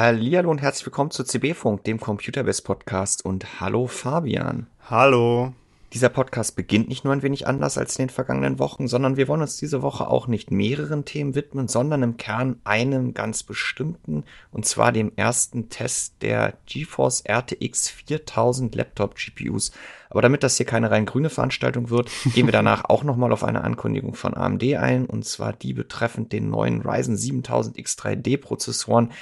Hallihallo und herzlich willkommen zu CB-Funk, dem Computerbase Podcast und hallo Fabian. Hallo. Dieser Podcast beginnt nicht nur ein wenig anders als in den vergangenen Wochen, sondern wir wollen uns diese Woche auch nicht mehreren Themen widmen, sondern im Kern einem ganz bestimmten, und zwar dem ersten Test der GeForce RTX 4000 Laptop GPUs. Aber damit das hier keine rein grüne Veranstaltung wird, gehen wir danach auch nochmal auf eine Ankündigung von AMD ein, und zwar die betreffend den neuen Ryzen 7000 X3D Prozessoren,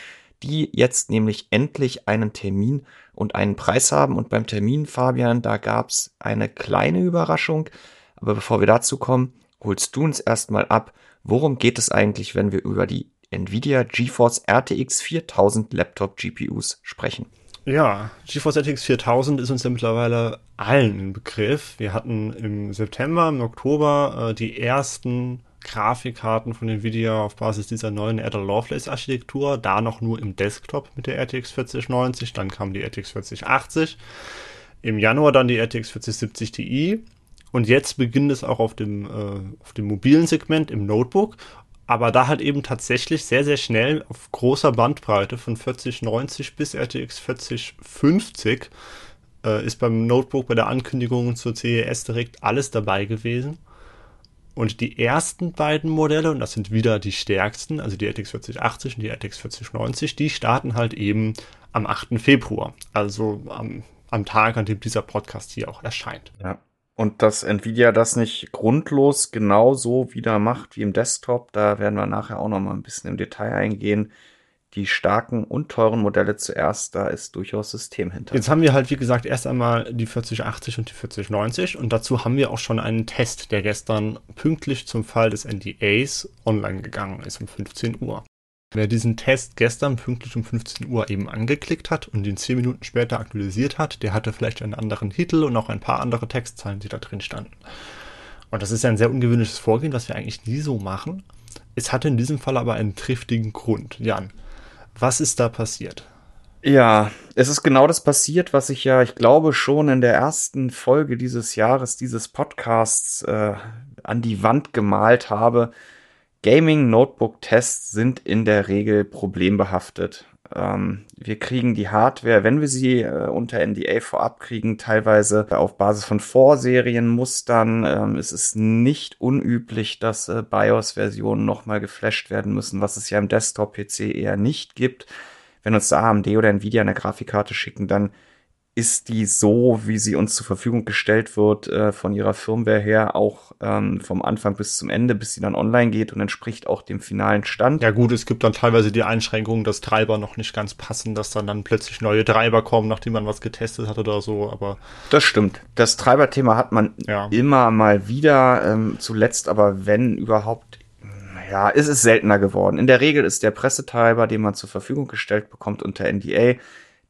die jetzt nämlich endlich einen Termin und einen Preis haben. Und beim Termin, Fabian, da gab's eine kleine Überraschung. Aber bevor wir dazu kommen, holst du uns erstmal ab, worum geht es eigentlich, wenn wir über die Nvidia GeForce RTX 4000 Laptop GPUs sprechen? Ja, GeForce RTX 4000 ist uns ja mittlerweile allen ein Begriff. Wir hatten im September, im Oktober äh, die ersten Grafikkarten von Nvidia auf Basis dieser neuen Ada Lovelace Architektur, da noch nur im Desktop mit der RTX 4090, dann kam die RTX 4080, im Januar dann die RTX 4070 Ti und jetzt beginnt es auch auf dem, äh, auf dem mobilen Segment im Notebook, aber da halt eben tatsächlich sehr, sehr schnell auf großer Bandbreite von 4090 bis RTX 4050 äh, ist beim Notebook bei der Ankündigung zur CES direkt alles dabei gewesen. Und die ersten beiden Modelle, und das sind wieder die stärksten, also die RTX 4080 und die RTX 4090, die starten halt eben am 8. Februar, also am, am Tag, an dem dieser Podcast hier auch erscheint. Ja. Und dass Nvidia das nicht grundlos genauso wieder macht wie im Desktop, da werden wir nachher auch noch mal ein bisschen im Detail eingehen die starken und teuren Modelle zuerst, da ist durchaus System hinter. Jetzt haben wir halt, wie gesagt, erst einmal die 4080 und die 4090 und dazu haben wir auch schon einen Test, der gestern pünktlich zum Fall des NDAs online gegangen ist um 15 Uhr. Wer diesen Test gestern pünktlich um 15 Uhr eben angeklickt hat und ihn 10 Minuten später aktualisiert hat, der hatte vielleicht einen anderen Titel und auch ein paar andere Textzeilen, die da drin standen. Und das ist ja ein sehr ungewöhnliches Vorgehen, was wir eigentlich nie so machen. Es hatte in diesem Fall aber einen triftigen Grund. Jan, was ist da passiert? Ja, es ist genau das passiert, was ich ja, ich glaube, schon in der ersten Folge dieses Jahres, dieses Podcasts äh, an die Wand gemalt habe. Gaming Notebook Tests sind in der Regel problembehaftet. Ähm, wir kriegen die Hardware, wenn wir sie äh, unter NDA vorab kriegen, teilweise auf Basis von Vorserienmustern. Ähm, es ist nicht unüblich, dass äh, BIOS-Versionen nochmal geflasht werden müssen, was es ja im Desktop-PC eher nicht gibt. Wenn uns da AMD oder Nvidia eine Grafikkarte schicken, dann ist die so, wie sie uns zur Verfügung gestellt wird, äh, von ihrer Firmware her, auch ähm, vom Anfang bis zum Ende, bis sie dann online geht und entspricht auch dem finalen Stand. Ja gut, es gibt dann teilweise die Einschränkung, dass Treiber noch nicht ganz passen, dass dann dann plötzlich neue Treiber kommen, nachdem man was getestet hat oder so, aber... Das stimmt. Das Treiberthema hat man ja. immer mal wieder, ähm, zuletzt aber wenn überhaupt ja, ist es seltener geworden. In der Regel ist der Pressetreiber, den man zur Verfügung gestellt bekommt unter NDA,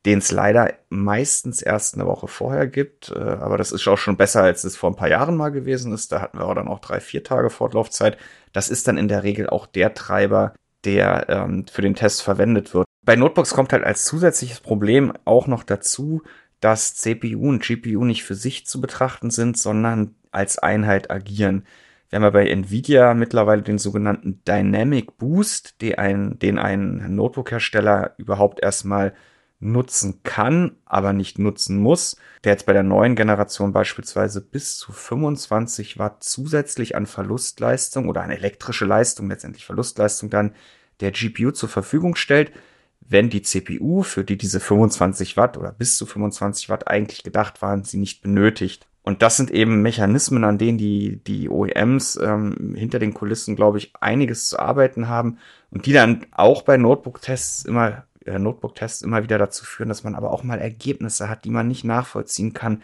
den es leider meistens erst eine Woche vorher gibt. Äh, aber das ist auch schon besser, als es vor ein paar Jahren mal gewesen ist. Da hatten wir auch dann auch drei, vier Tage Fortlaufzeit. Das ist dann in der Regel auch der Treiber, der ähm, für den Test verwendet wird. Bei Notebooks kommt halt als zusätzliches Problem auch noch dazu, dass CPU und GPU nicht für sich zu betrachten sind, sondern als Einheit agieren. Wir haben ja bei Nvidia mittlerweile den sogenannten Dynamic Boost, den ein, den ein Notebook-Hersteller überhaupt erstmal nutzen kann, aber nicht nutzen muss, der jetzt bei der neuen Generation beispielsweise bis zu 25 Watt zusätzlich an Verlustleistung oder an elektrische Leistung, letztendlich Verlustleistung dann der GPU zur Verfügung stellt, wenn die CPU, für die diese 25 Watt oder bis zu 25 Watt eigentlich gedacht waren, sie nicht benötigt. Und das sind eben Mechanismen, an denen die, die OEMs ähm, hinter den Kulissen, glaube ich, einiges zu arbeiten haben und die dann auch bei Notebook-Tests immer äh, Notebook-Tests immer wieder dazu führen, dass man aber auch mal Ergebnisse hat, die man nicht nachvollziehen kann.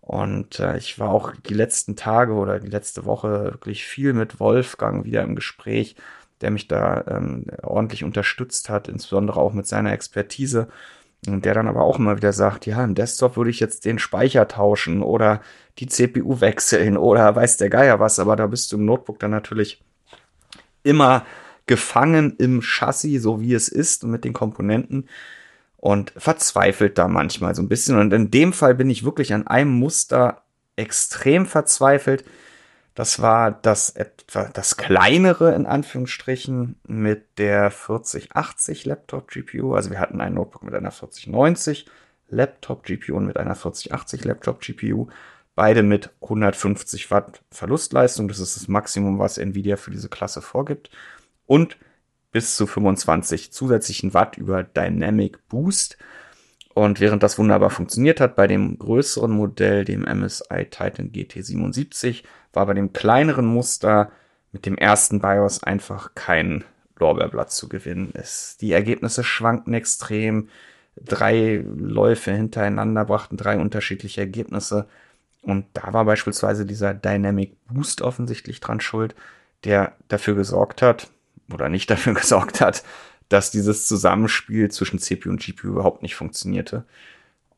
Und äh, ich war auch die letzten Tage oder die letzte Woche wirklich viel mit Wolfgang wieder im Gespräch, der mich da ähm, ordentlich unterstützt hat, insbesondere auch mit seiner Expertise. Und der dann aber auch immer wieder sagt, ja, im Desktop würde ich jetzt den Speicher tauschen oder die CPU wechseln oder weiß der Geier was, aber da bist du im Notebook dann natürlich immer gefangen im Chassis, so wie es ist und mit den Komponenten und verzweifelt da manchmal so ein bisschen. Und in dem Fall bin ich wirklich an einem Muster extrem verzweifelt. Das war das etwa das kleinere in Anführungsstrichen mit der 4080 Laptop GPU. Also wir hatten ein Notebook mit einer 4090 Laptop GPU und mit einer 4080 Laptop GPU. Beide mit 150 Watt Verlustleistung. Das ist das Maximum, was Nvidia für diese Klasse vorgibt. Und bis zu 25 zusätzlichen Watt über Dynamic Boost. Und während das wunderbar funktioniert hat bei dem größeren Modell, dem MSI Titan GT77, war bei dem kleineren Muster mit dem ersten BIOS einfach kein Lorbeerblatt zu gewinnen. Es, die Ergebnisse schwankten extrem. Drei Läufe hintereinander brachten drei unterschiedliche Ergebnisse. Und da war beispielsweise dieser Dynamic Boost offensichtlich dran schuld, der dafür gesorgt hat, oder nicht dafür gesorgt hat, dass dieses Zusammenspiel zwischen CPU und GPU überhaupt nicht funktionierte.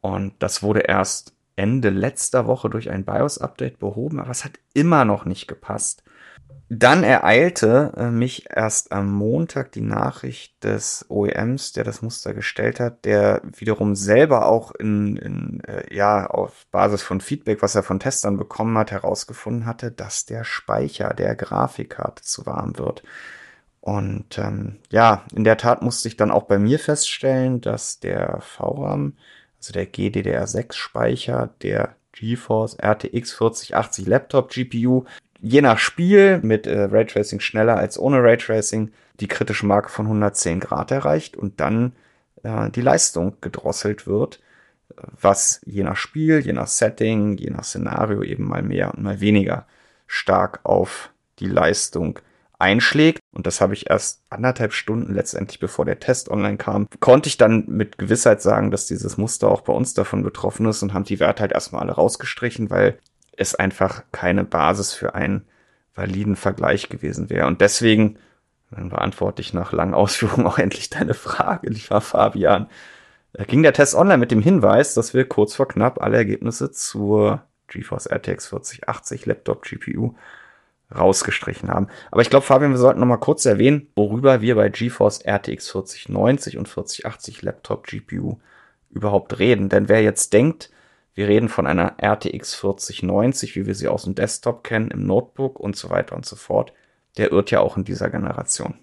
Und das wurde erst Ende letzter Woche durch ein BIOS-Update behoben, aber es hat immer noch nicht gepasst. Dann ereilte äh, mich erst am Montag die Nachricht des OEMs, der das Muster gestellt hat, der wiederum selber auch in, in äh, ja auf Basis von Feedback, was er von Testern bekommen hat, herausgefunden hatte, dass der Speicher der Grafikkarte zu warm wird. Und ähm, ja, in der Tat musste ich dann auch bei mir feststellen, dass der VRAM, also der GDDR6-Speicher, der GeForce RTX 4080 Laptop GPU, je nach Spiel mit äh, Raytracing schneller als ohne Raytracing die kritische Marke von 110 Grad erreicht und dann äh, die Leistung gedrosselt wird, was je nach Spiel, je nach Setting, je nach Szenario eben mal mehr und mal weniger stark auf die Leistung einschlägt. Und das habe ich erst anderthalb Stunden letztendlich, bevor der Test online kam, konnte ich dann mit Gewissheit sagen, dass dieses Muster auch bei uns davon betroffen ist und haben die Werte halt erstmal alle rausgestrichen, weil es einfach keine Basis für einen validen Vergleich gewesen wäre. Und deswegen, dann beantworte ich nach langen Ausführungen auch endlich deine Frage, lieber Fabian, Da ging der Test online mit dem Hinweis, dass wir kurz vor knapp alle Ergebnisse zur GeForce RTX 4080 Laptop GPU rausgestrichen haben. Aber ich glaube, Fabian, wir sollten noch mal kurz erwähnen, worüber wir bei GeForce RTX 4090 und 4080 Laptop GPU überhaupt reden. Denn wer jetzt denkt, wir reden von einer RTX 4090, wie wir sie aus dem Desktop kennen, im Notebook und so weiter und so fort, der irrt ja auch in dieser Generation.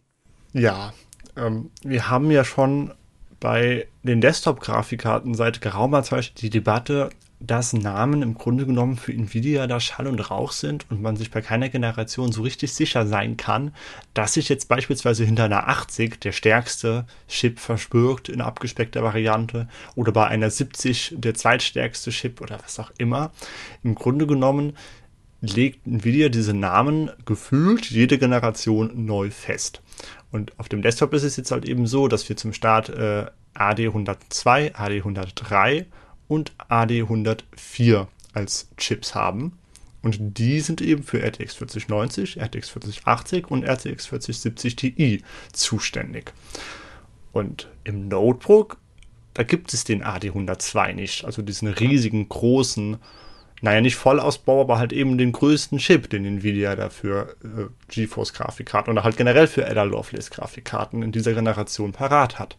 Ja, ähm, wir haben ja schon bei den Desktop-Grafikkarten seit geraumer Zeit die Debatte, dass Namen im Grunde genommen für Nvidia da Schall und Rauch sind und man sich bei keiner Generation so richtig sicher sein kann, dass sich jetzt beispielsweise hinter einer 80 der stärkste Chip verspürgt in abgespeckter Variante oder bei einer 70 der zweitstärkste Chip oder was auch immer. Im Grunde genommen legt Nvidia diese Namen gefühlt jede Generation neu fest. Und auf dem Desktop ist es jetzt halt eben so, dass wir zum Start äh, AD102, AD103 und AD104 als Chips haben. Und die sind eben für RTX 4090, RTX 4080 und RTX 4070 Ti zuständig. Und im Notebook, da gibt es den AD102 nicht, also diesen riesigen, großen, naja, nicht Vollausbau, aber halt eben den größten Chip, den Nvidia dafür äh, GeForce Grafikkarten oder halt generell für Ada Lovelace Grafikkarten in dieser Generation parat hat.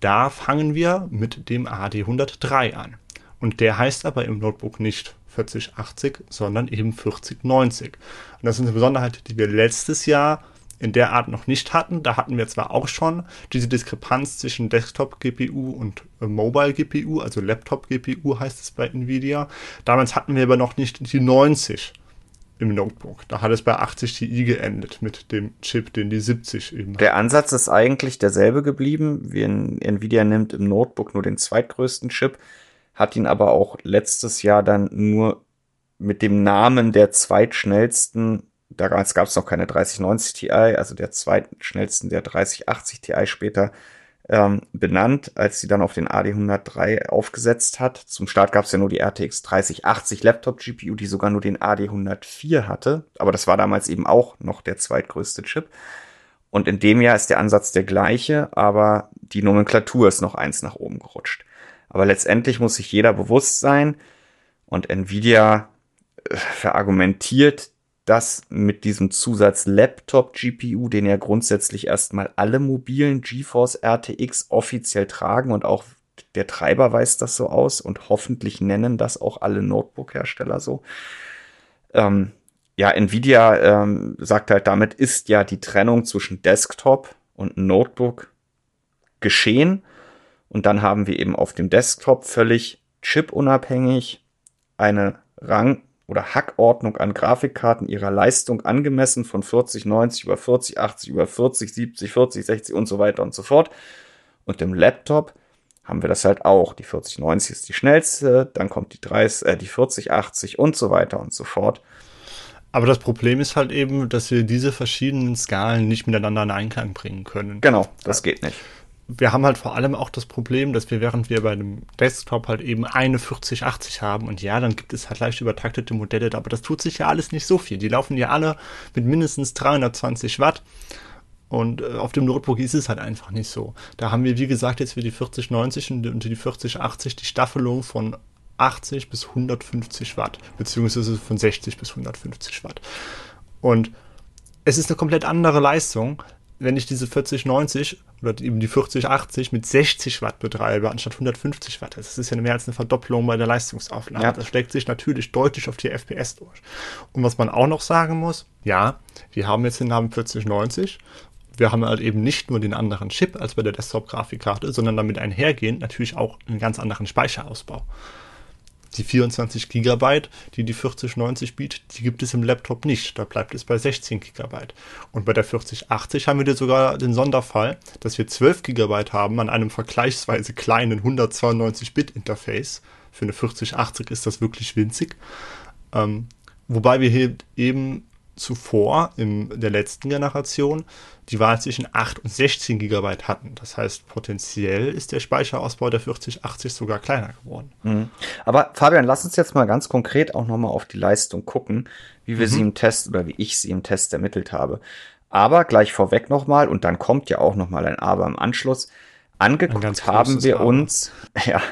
Da fangen wir mit dem AD103 an. Und der heißt aber im Notebook nicht 4080, sondern eben 4090. Und das ist eine Besonderheit, die wir letztes Jahr in der Art noch nicht hatten. Da hatten wir zwar auch schon diese Diskrepanz zwischen Desktop-GPU und äh, Mobile-GPU, also Laptop-GPU heißt es bei Nvidia. Damals hatten wir aber noch nicht die 90 im Notebook. Da hat es bei 80 Ti geendet mit dem Chip, den die 70 eben Der Ansatz ist eigentlich derselbe geblieben. Nvidia nimmt im Notebook nur den zweitgrößten Chip, hat ihn aber auch letztes Jahr dann nur mit dem Namen der zweitschnellsten, damals gab es noch keine 3090 Ti, also der zweitschnellsten der 3080 Ti später, ähm, benannt, als sie dann auf den AD103 aufgesetzt hat. Zum Start gab es ja nur die RTX 3080 Laptop GPU, die sogar nur den AD104 hatte. Aber das war damals eben auch noch der zweitgrößte Chip. Und in dem Jahr ist der Ansatz der gleiche, aber die Nomenklatur ist noch eins nach oben gerutscht. Aber letztendlich muss sich jeder bewusst sein und Nvidia äh, verargumentiert das mit diesem Zusatz Laptop GPU, den ja grundsätzlich erstmal alle mobilen GeForce RTX offiziell tragen und auch der Treiber weist das so aus und hoffentlich nennen das auch alle Notebook-Hersteller so. Ähm, ja, Nvidia ähm, sagt halt, damit ist ja die Trennung zwischen Desktop und Notebook geschehen. Und dann haben wir eben auf dem Desktop völlig chip-unabhängig eine Rang- oder Hackordnung an Grafikkarten ihrer Leistung angemessen von 40, 90 über 40, 80 über 40, 70, 40, 60 und so weiter und so fort. Und im Laptop haben wir das halt auch. Die 4090 ist die schnellste, dann kommt die 30, äh, die 4080 und so weiter und so fort. Aber das Problem ist halt eben, dass wir diese verschiedenen Skalen nicht miteinander in Einklang bringen können. Genau, das geht nicht. Wir haben halt vor allem auch das Problem, dass wir, während wir bei einem Desktop halt eben eine 4080 haben und ja, dann gibt es halt leicht übertaktete Modelle, aber das tut sich ja alles nicht so viel. Die laufen ja alle mit mindestens 320 Watt. Und äh, auf dem Notebook ist es halt einfach nicht so. Da haben wir, wie gesagt, jetzt für die 4090 und die 4080 die Staffelung von 80 bis 150 Watt, beziehungsweise von 60 bis 150 Watt. Und es ist eine komplett andere Leistung, wenn ich diese 4090 oder eben die 4080 mit 60 Watt betreibe, anstatt 150 Watt. Das ist ja mehr als eine Verdopplung bei der Leistungsaufnahme. Ja. Das schlägt sich natürlich deutlich auf die FPS durch. Und was man auch noch sagen muss, ja, wir haben jetzt den Namen 4090 wir haben halt eben nicht nur den anderen Chip als bei der Desktop-Grafikkarte, sondern damit einhergehend natürlich auch einen ganz anderen Speicherausbau die 24 GB, die die 4090 bietet, die gibt es im Laptop nicht. Da bleibt es bei 16 GB. Und bei der 4080 haben wir sogar den Sonderfall, dass wir 12 GB haben an einem vergleichsweise kleinen 192-Bit-Interface. Für eine 4080 ist das wirklich winzig. Ähm, wobei wir hier eben zuvor in der letzten Generation die Wahl zwischen 8 und 16 GB hatten. Das heißt, potenziell ist der Speicherausbau der 4080 sogar kleiner geworden. Mhm. Aber Fabian, lass uns jetzt mal ganz konkret auch nochmal auf die Leistung gucken, wie wir mhm. sie im Test oder wie ich sie im Test ermittelt habe. Aber gleich vorweg nochmal, und dann kommt ja auch nochmal ein Aber im Anschluss, angeguckt haben wir Aber. uns, ja,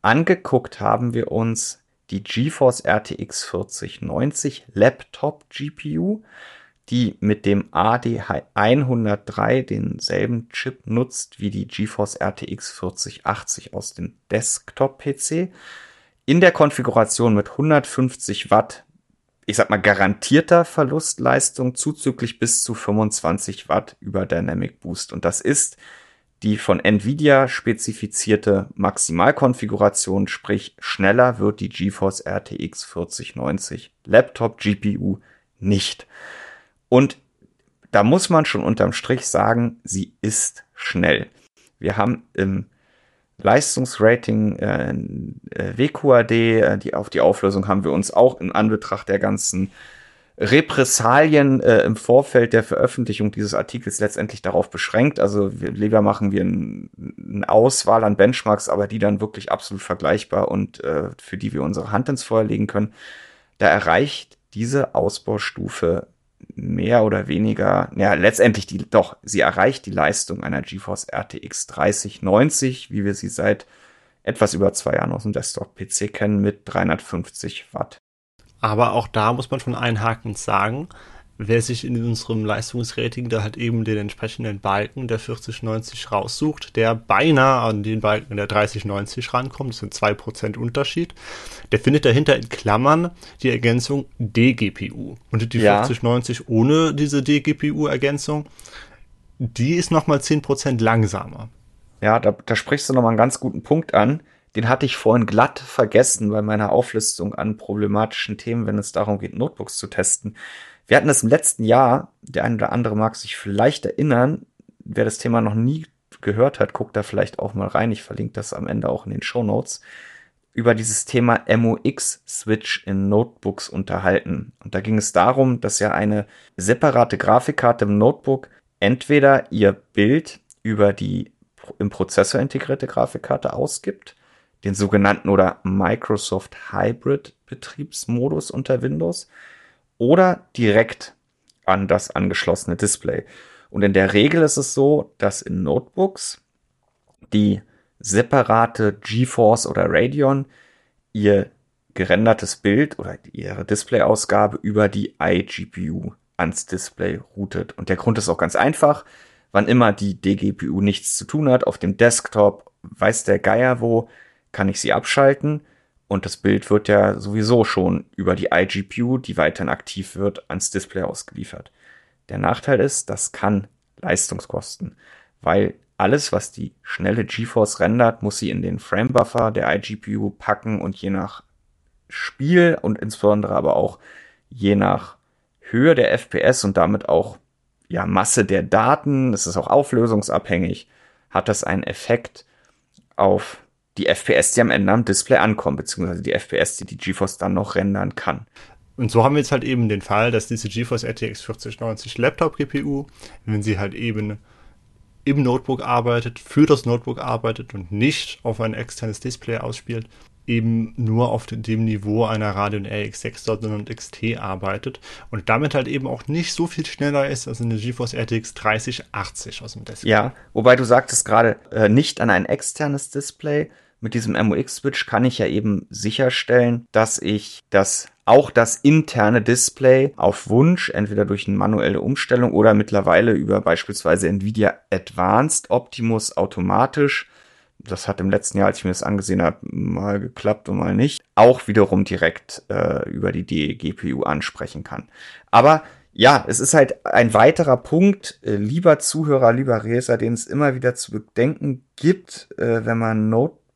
angeguckt haben wir uns die GeForce RTX 4090 Laptop GPU die mit dem AD103 denselben Chip nutzt wie die GeForce RTX 4080 aus dem Desktop-PC. In der Konfiguration mit 150 Watt, ich sag mal garantierter Verlustleistung, zuzüglich bis zu 25 Watt über Dynamic Boost. Und das ist die von Nvidia spezifizierte Maximalkonfiguration, sprich schneller wird die GeForce RTX 4090 Laptop GPU nicht. Und da muss man schon unterm Strich sagen, sie ist schnell. Wir haben im Leistungsrating äh, äh WQAD, äh, die, auf die Auflösung haben wir uns auch in Anbetracht der ganzen Repressalien äh, im Vorfeld der Veröffentlichung dieses Artikels letztendlich darauf beschränkt. Also wir, lieber machen wir eine ein Auswahl an Benchmarks, aber die dann wirklich absolut vergleichbar und äh, für die wir unsere Hand ins Feuer legen können. Da erreicht diese Ausbaustufe mehr oder weniger, ja, letztendlich die, doch, sie erreicht die Leistung einer GeForce RTX 3090, wie wir sie seit etwas über zwei Jahren aus dem Desktop-PC kennen, mit 350 Watt. Aber auch da muss man schon einhakend sagen, wer sich in unserem Leistungsrating da halt eben den entsprechenden Balken der 4090 raussucht, der beinahe an den Balken der 3090 rankommt, das sind 2% Unterschied, der findet dahinter in Klammern die Ergänzung DGPU. Und die ja. 4090 ohne diese DGPU-Ergänzung, die ist nochmal 10% langsamer. Ja, da, da sprichst du nochmal einen ganz guten Punkt an. Den hatte ich vorhin glatt vergessen bei meiner Auflistung an problematischen Themen, wenn es darum geht, Notebooks zu testen. Wir hatten das im letzten Jahr, der eine oder andere mag sich vielleicht erinnern, wer das Thema noch nie gehört hat, guckt da vielleicht auch mal rein. Ich verlinke das am Ende auch in den Show Notes über dieses Thema MOX-Switch in Notebooks unterhalten. Und da ging es darum, dass ja eine separate Grafikkarte im Notebook entweder ihr Bild über die im Prozessor integrierte Grafikkarte ausgibt, den sogenannten oder Microsoft Hybrid Betriebsmodus unter Windows, oder direkt an das angeschlossene Display. Und in der Regel ist es so, dass in Notebooks die separate GeForce oder Radeon ihr gerendertes Bild oder ihre Displayausgabe über die iGPU ans Display routet. Und der Grund ist auch ganz einfach. Wann immer die DGPU nichts zu tun hat, auf dem Desktop weiß der Geier wo, kann ich sie abschalten Und das Bild wird ja sowieso schon über die iGPU, die weiterhin aktiv wird, ans Display ausgeliefert. Der Nachteil ist, das kann Leistungskosten, weil alles, was die schnelle GeForce rendert, muss sie in den Framebuffer der iGPU packen und je nach Spiel und insbesondere aber auch je nach Höhe der FPS und damit auch ja, Masse der Daten, es ist auch auflösungsabhängig, hat das einen Effekt auf die FPS, die am Ende am Display ankommen, beziehungsweise die FPS, die die GeForce dann noch rendern kann. Und so haben wir jetzt halt eben den Fall, dass diese GeForce RTX 4090 Laptop GPU, wenn sie halt eben im Notebook arbeitet, für das Notebook arbeitet und nicht auf ein externes Display ausspielt, eben nur auf dem Niveau einer Radeon RX 6000 XT arbeitet und damit halt eben auch nicht so viel schneller ist als eine GeForce RTX 3080 aus dem Desktop. Ja, wobei du sagtest gerade äh, nicht an ein externes Display. Mit diesem MOX-Switch kann ich ja eben sicherstellen, dass ich das auch das interne Display auf Wunsch, entweder durch eine manuelle Umstellung oder mittlerweile über beispielsweise Nvidia Advanced Optimus automatisch das hat im letzten Jahr, als ich mir das angesehen habe, mal geklappt und mal nicht, auch wiederum direkt äh, über die DGPU ansprechen kann. Aber ja, es ist halt ein weiterer Punkt, äh, lieber Zuhörer, lieber Reser, den es immer wieder zu bedenken gibt, äh, wenn man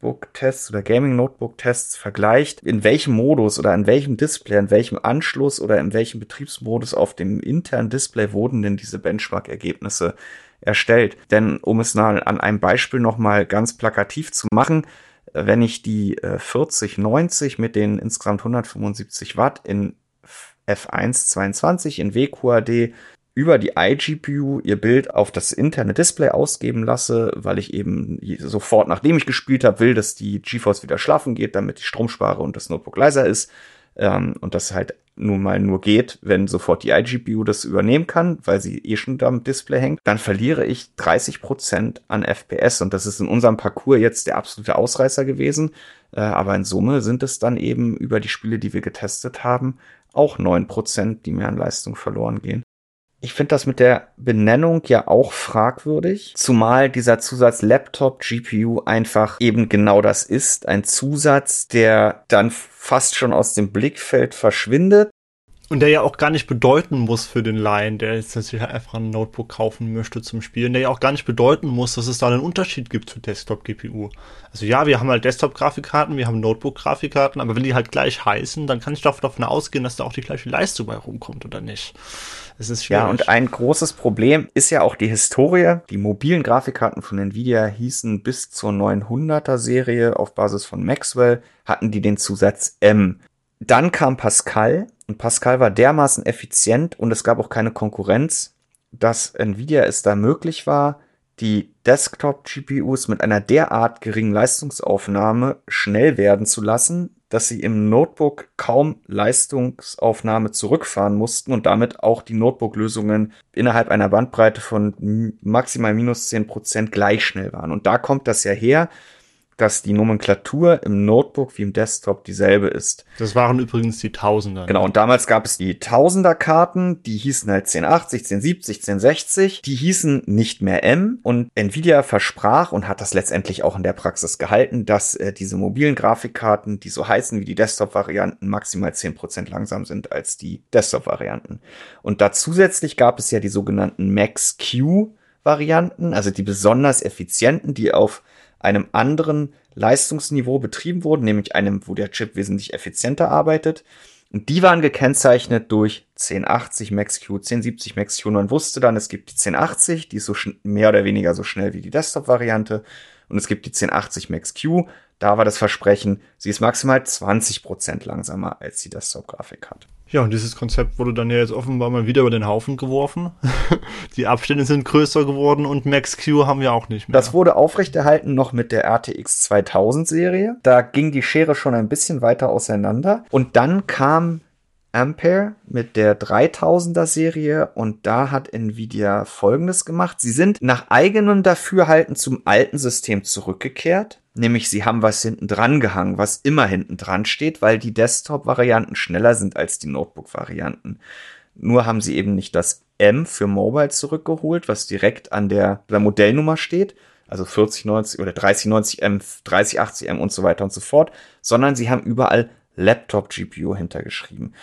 Notebook-Tests oder Gaming-Notebook-Tests vergleicht, in welchem Modus oder an welchem Display, an welchem Anschluss oder in welchem Betriebsmodus auf dem internen Display wurden denn diese Benchmark-Ergebnisse erstellt. Denn um es an einem Beispiel nochmal ganz plakativ zu machen, wenn ich die 4090 äh, mit den insgesamt 175 Watt in F1 22 in WQAD über die iGPU ihr Bild auf das interne Display ausgeben lasse, weil ich eben sofort, nachdem ich gespielt habe, will, dass die GeForce wieder schlafen geht, damit ich Strom spare und das Notebook leiser ist. Ähm, und das halt nun mal nur geht, wenn sofort die iGPU das übernehmen kann, weil sie eh schon da am Display hängt, dann verliere ich 30 Prozent an FPS und das ist in unserem Parcours jetzt der absolute Ausreißer gewesen. Äh, aber in Summe sind es dann eben über die Spiele, die wir getestet haben, auch 9%, die mir an Leistung verloren gehen. Ich finde das mit der Benennung ja auch fragwürdig, zumal dieser Zusatz Laptop GPU einfach eben genau das ist, ein Zusatz, der dann fast schon aus dem Blickfeld verschwindet. Und der ja auch gar nicht bedeuten muss für den Laien, der jetzt natürlich einfach ein Notebook kaufen möchte zum Spielen, der ja auch gar nicht bedeuten muss, dass es da einen Unterschied gibt zu Desktop-GPU. Also ja, wir haben halt Desktop-Grafikkarten, wir haben Notebook-Grafikkarten, aber wenn die halt gleich heißen, dann kann ich doch davon ausgehen, dass da auch die gleiche Leistung bei rumkommt, oder nicht? Es ist schwierig. Ja, und ein großes Problem ist ja auch die Historie. Die mobilen Grafikkarten von Nvidia hießen bis zur 900er Serie auf Basis von Maxwell, hatten die den Zusatz M. Dann kam Pascal und Pascal war dermaßen effizient und es gab auch keine Konkurrenz, dass Nvidia es da möglich war, die Desktop-GPUs mit einer derart geringen Leistungsaufnahme schnell werden zu lassen, dass sie im Notebook kaum Leistungsaufnahme zurückfahren mussten und damit auch die Notebook-Lösungen innerhalb einer Bandbreite von maximal minus zehn Prozent gleich schnell waren. Und da kommt das ja her, dass die Nomenklatur im Notebook wie im Desktop dieselbe ist. Das waren übrigens die Tausender. Genau, und damals gab es die Tausender-Karten, die hießen halt 1080, 1070, 1060, die hießen nicht mehr M und Nvidia versprach und hat das letztendlich auch in der Praxis gehalten, dass äh, diese mobilen Grafikkarten, die so heißen wie die Desktop-Varianten, maximal 10% langsam sind als die Desktop-Varianten. Und da zusätzlich gab es ja die sogenannten Max-Q-Varianten, also die besonders effizienten, die auf einem anderen Leistungsniveau betrieben wurden, nämlich einem, wo der Chip wesentlich effizienter arbeitet. Und die waren gekennzeichnet durch 1080 Max-Q, 1070 Max-Q. Man wusste dann, es gibt die 1080, die ist so mehr oder weniger so schnell wie die Desktop-Variante. Und es gibt die 1080 Max-Q, da war das Versprechen, sie ist maximal 20% langsamer als die Desktop-Grafikkarte. Ja, und dieses Konzept wurde dann ja jetzt offenbar mal wieder über den Haufen geworfen. die Abstände sind größer geworden und Max-Q haben wir auch nicht mehr. Das wurde aufrechterhalten noch mit der RTX 2000 Serie. Da ging die Schere schon ein bisschen weiter auseinander. Und dann kam Ampere mit der 3000er Serie und da hat Nvidia folgendes gemacht. Sie sind nach eigenem Dafürhalten zum alten System zurückgekehrt. Nämlich sie haben was hinten dran gehangen, was immer hinten dran steht, weil die Desktop-Varianten schneller sind als die Notebook-Varianten. Nur haben sie eben nicht das M für Mobile zurückgeholt, was direkt an der, der Modellnummer steht, also 4090 oder 3090M, 3080M und so weiter und so fort, sondern sie haben überall Laptop-GPU hintergeschrieben.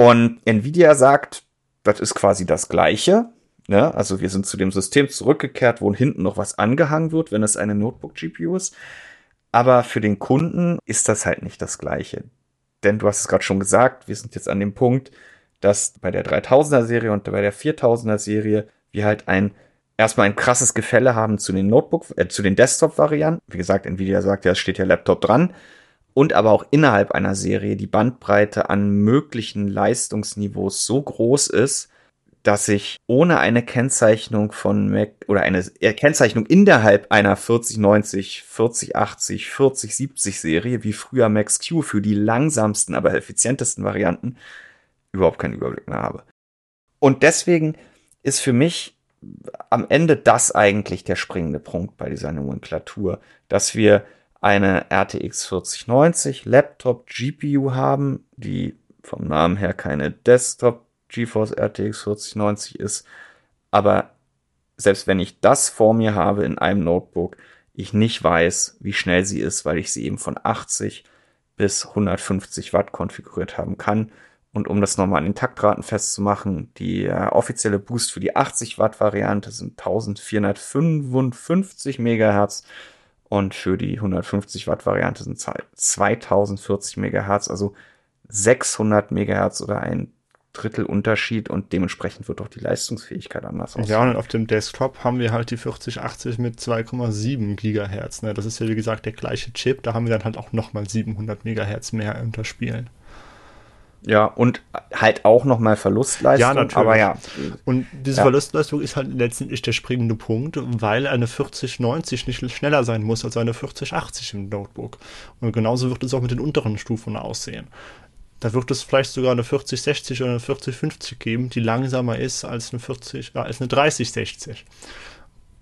Und Nvidia sagt, das ist quasi das Gleiche. Ne? Also wir sind zu dem System zurückgekehrt, wo hinten noch was angehangen wird, wenn es eine Notebook-GPU ist. Aber für den Kunden ist das halt nicht das Gleiche. Denn du hast es gerade schon gesagt, wir sind jetzt an dem Punkt, dass bei der 3000er Serie und bei der 4000er Serie wir halt ein erstmal ein krasses Gefälle haben zu den Notebook, äh, zu den Desktop-Varianten. Wie gesagt, Nvidia sagt ja, es steht ja Laptop dran. Und aber auch innerhalb einer Serie die Bandbreite an möglichen Leistungsniveaus so groß ist, dass ich ohne eine Kennzeichnung von Mac oder eine Kennzeichnung innerhalb einer 4090, 4080, 4070 Serie wie früher Max Q für die langsamsten, aber effizientesten Varianten überhaupt keinen Überblick mehr habe. Und deswegen ist für mich am Ende das eigentlich der springende Punkt bei dieser Nomenklatur, dass wir eine RTX 4090 Laptop GPU haben, die vom Namen her keine Desktop GeForce RTX 4090 ist, aber selbst wenn ich das vor mir habe in einem Notebook, ich nicht weiß, wie schnell sie ist, weil ich sie eben von 80 bis 150 Watt konfiguriert haben kann. Und um das nochmal an den Taktraten festzumachen, die äh, offizielle Boost für die 80 Watt Variante sind 1455 Megahertz und für die 150 Watt Variante sind 2040 Megahertz, also 600 Megahertz oder ein Drittel Unterschied und dementsprechend wird auch die Leistungsfähigkeit anders aussehen. Ja, und auf dem Desktop haben wir halt die 4080 mit 2,7 Gigahertz. Ne? Das ist ja wie gesagt der gleiche Chip, da haben wir dann halt auch nochmal 700 Megahertz mehr unter Spielen. Ja, und halt auch nochmal Verlustleistung. Ja, natürlich. Aber ja. Und diese ja. Verlustleistung ist halt letztendlich der springende Punkt, weil eine 4090 nicht schneller sein muss als eine 4080 im Notebook. Und genauso wird es auch mit den unteren Stufen aussehen. Da wird es vielleicht sogar eine 4060 oder eine 4050 geben, die langsamer ist als eine 40, äh, als eine 3060.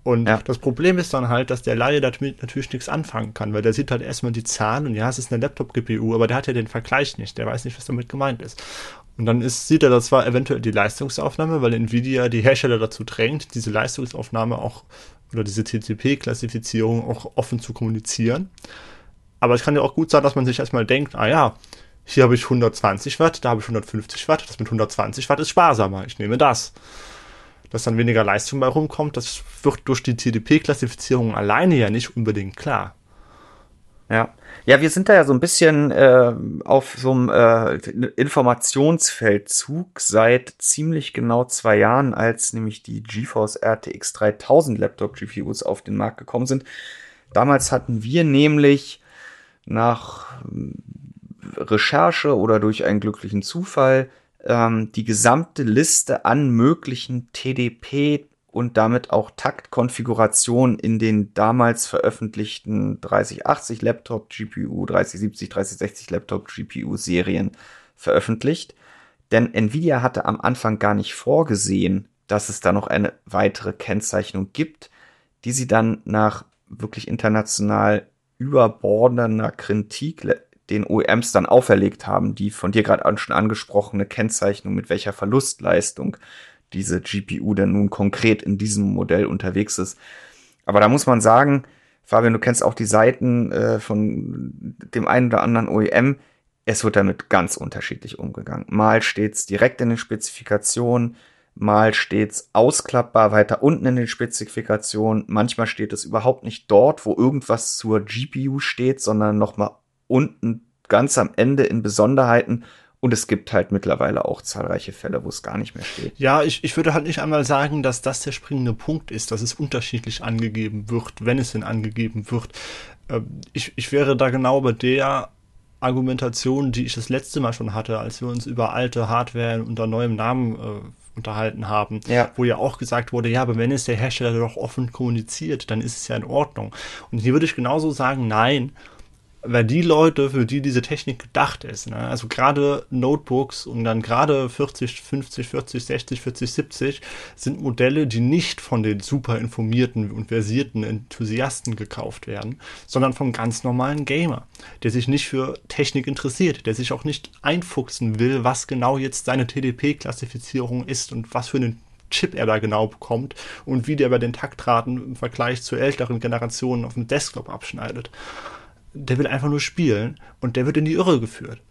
Und ja. das Problem ist dann halt, dass der Laie damit natürlich nichts anfangen kann, weil der sieht halt erstmal die Zahlen und ja, es ist eine Laptop-GPU, aber der hat ja den Vergleich nicht, der weiß nicht, was damit gemeint ist. Und dann ist, sieht er da zwar eventuell die Leistungsaufnahme, weil Nvidia die Hersteller dazu drängt, diese Leistungsaufnahme auch oder diese TCP-Klassifizierung auch offen zu kommunizieren. Aber es kann ja auch gut sein, dass man sich erstmal denkt, ah ja, hier habe ich 120 Watt, da habe ich 150 Watt, das mit 120 Watt ist sparsamer, ich nehme das dass dann weniger Leistung bei rumkommt, das wird durch die TDP-Klassifizierung alleine ja nicht unbedingt klar. Ja. Ja, wir sind da ja so ein bisschen äh, auf so einem äh, Informationsfeldzug seit ziemlich genau zwei Jahren, als nämlich die GeForce RTX 3000 Laptop GPUs auf den Markt gekommen sind. Damals hatten wir nämlich nach Recherche oder durch einen glücklichen Zufall ähm, die gesamte Liste an möglichen TDP und damit auch Taktkonfigurationen in den damals veröffentlichten 3080 Laptop GPU, 3070, 3060 Laptop GPU Serien veröffentlicht. Denn Nvidia hatte am Anfang gar nicht vorgesehen, dass es da noch eine weitere Kennzeichnung gibt, die sie dann nach wirklich international überbordender Kritik den OEMs dann auferlegt haben, die von dir gerade schon angesprochene Kennzeichnung, mit welcher Verlustleistung diese GPU denn nun konkret in diesem Modell unterwegs ist. Aber da muss man sagen, Fabian, du kennst auch die Seiten äh, von dem einen oder anderen OEM. Es wird damit ganz unterschiedlich umgegangen. Mal steht's direkt in den Spezifikationen, mal steht's ausklappbar weiter unten in den Spezifikationen. Manchmal steht es überhaupt nicht dort, wo irgendwas zur GPU steht, sondern nochmal unten ganz am Ende in Besonderheiten. Und es gibt halt mittlerweile auch zahlreiche Fälle, wo es gar nicht mehr steht. Ja, ich, ich würde halt nicht einmal sagen, dass das der springende Punkt ist, dass es unterschiedlich angegeben wird, wenn es denn angegeben wird. Ähm, ich, ich wäre da genau bei der Argumentation, die ich das letzte Mal schon hatte, als wir uns über alte Hardware unter neuem Namen äh, unterhalten haben, ja. wo ja auch gesagt wurde, ja, aber wenn es der Hersteller doch offen kommuniziert, dann ist es ja in Ordnung. Und hier würde ich genauso sagen, nein, weil die Leute, für die diese Technik gedacht ist, ne? also gerade Notebooks und dann gerade 40, 50, 40, 60, 40, 70 sind Modelle, die nicht von den super informierten und versierten Enthusiasten gekauft werden, sondern vom ganz normalen Gamer, der sich nicht für Technik interessiert, der sich auch nicht einfuchsen will, was genau jetzt seine TDP-Klassifizierung ist und was für eine Chip er da genau bekommt und wie der bei den Taktraten im Vergleich zu älteren Generationen auf dem Desktop abschneidet. Der will einfach nur spielen und der wird in die Irre geführt.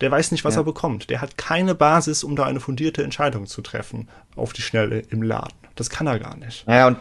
Der weiß nicht, was ja. er bekommt. Der hat keine Basis, um da eine fundierte Entscheidung zu treffen auf die Schnelle im Laden. Das kann er gar nicht. Ja, und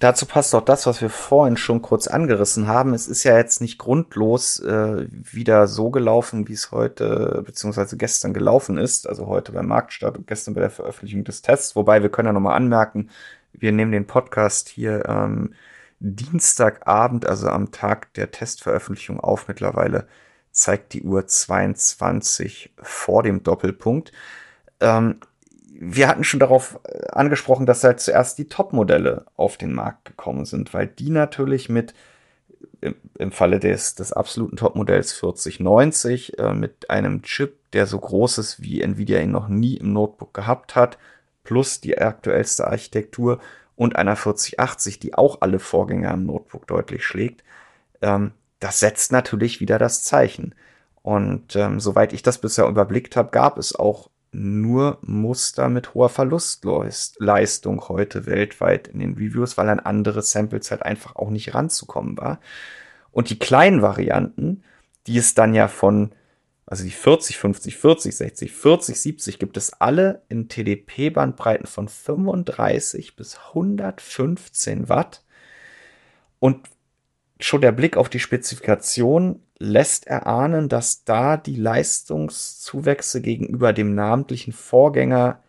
dazu passt auch das, was wir vorhin schon kurz angerissen haben. Es ist ja jetzt nicht grundlos äh, wieder so gelaufen, wie es heute beziehungsweise gestern gelaufen ist. Also heute beim Marktstart und gestern bei der Veröffentlichung des Tests. Wobei wir können ja nochmal anmerken, wir nehmen den Podcast hier ähm, Dienstagabend, also am Tag der Testveröffentlichung auf mittlerweile zeigt die Uhr 22 vor dem Doppelpunkt. Ähm, wir hatten schon darauf äh, angesprochen, dass halt zuerst die Top-Modelle auf den Markt gekommen sind, weil die natürlich mit im, Falle des, des absoluten Top-Modells 4090 äh, mit einem Chip, der so groß ist, wie Nvidia ihn noch nie im Notebook gehabt hat, plus die aktuellste Architektur und einer 4080, die auch alle Vorgänger im Notebook deutlich schlägt, ähm, das setzt natürlich wieder das Zeichen. Und ähm, soweit ich das bisher überblickt habe, gab es auch nur Muster mit hoher Verlustleistung heute weltweit in den Reviews, weil an andere Samples halt einfach auch nicht ranzukommen war. Und die kleinen Varianten, die es dann ja von, also die 40, 50, 40, 60, 40, 70 gibt es alle in TDP-Bandbreiten von 35 bis 115 Watt. Und schon der Blick auf die Spezifikation lässt erahnen, dass da die Leistungszuwächse gegenüber dem namentlichen Vorgänger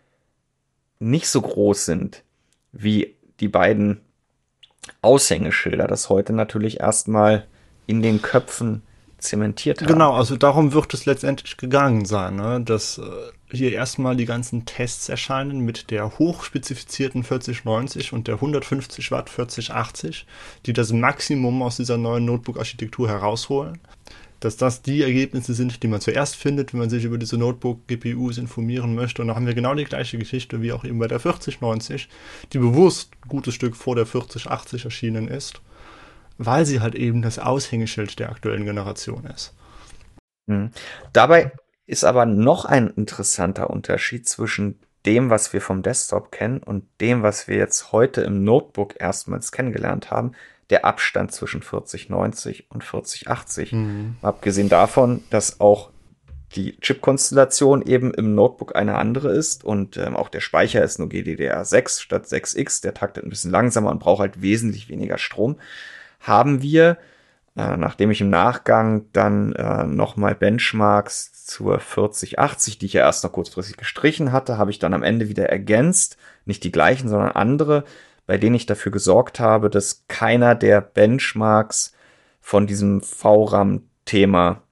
nicht so groß sind wie die beiden Aushängeschilder, das heute natürlich erstmal in den Köpfen zementiert haben. Genau, also darum wird es letztendlich gegangen sein, ne? dass äh, hier erstmal die ganzen Tests erscheinen mit der hochspezifizierten 4090 und der 150 Watt 4080, die das Maximum aus dieser neuen Notebook-Architektur herausholen. Dass das die Ergebnisse sind, die man zuerst findet, wenn man sich über diese Notebook-GPUs informieren möchte. Und da haben wir genau die gleiche Geschichte wie auch eben bei der 4090, die bewusst ein gutes Stück vor der 4080 erschienen ist weil sie halt eben das Aushängeschild der aktuellen Generation ist. Mhm. Dabei ist aber noch ein interessanter Unterschied zwischen dem, was wir vom Desktop kennen und dem, was wir jetzt heute im Notebook erstmals kennengelernt haben, der Abstand zwischen 4090 und 4080. Mhm. Abgesehen davon, dass auch die Chip-Konstellation eben im Notebook eine andere ist und ähm, auch der Speicher ist nur GDDR6 statt 6X. Der taktet ein bisschen langsamer und braucht halt wesentlich weniger Strom haben wir, äh, nachdem ich im Nachgang dann äh, nochmal Benchmarks zur 4080, die ich ja erst noch kurzfristig gestrichen hatte, habe ich dann am Ende wieder ergänzt, nicht die gleichen, sondern andere, bei denen ich dafür gesorgt habe, dass keiner der Benchmarks von diesem VRAM-Thema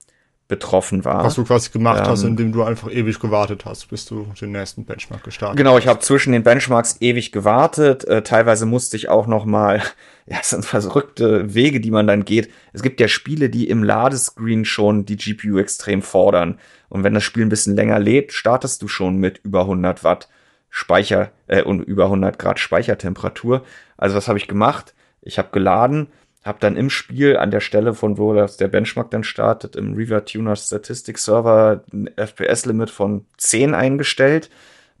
betroffen war. Was du quasi gemacht ähm, hast, indem du einfach ewig gewartet hast, bis du den nächsten Benchmark gestartet Genau, ich habe zwischen den Benchmarks ewig gewartet. Äh, teilweise musste ich auch noch mal, ja, es sind verrückte Wege, die man dann geht. Es gibt ja Spiele, die im Ladescreen schon die GPU extrem fordern. Und wenn das Spiel ein bisschen länger lädt, startest du schon mit über 100 Watt Speicher äh, und über 100 Grad Speichertemperatur. Also was habe ich gemacht? Ich habe geladen, habe dann im Spiel an der Stelle, von wo das der Benchmark dann startet, im River Tuner Statistics Server ein FPS-Limit von 10 eingestellt,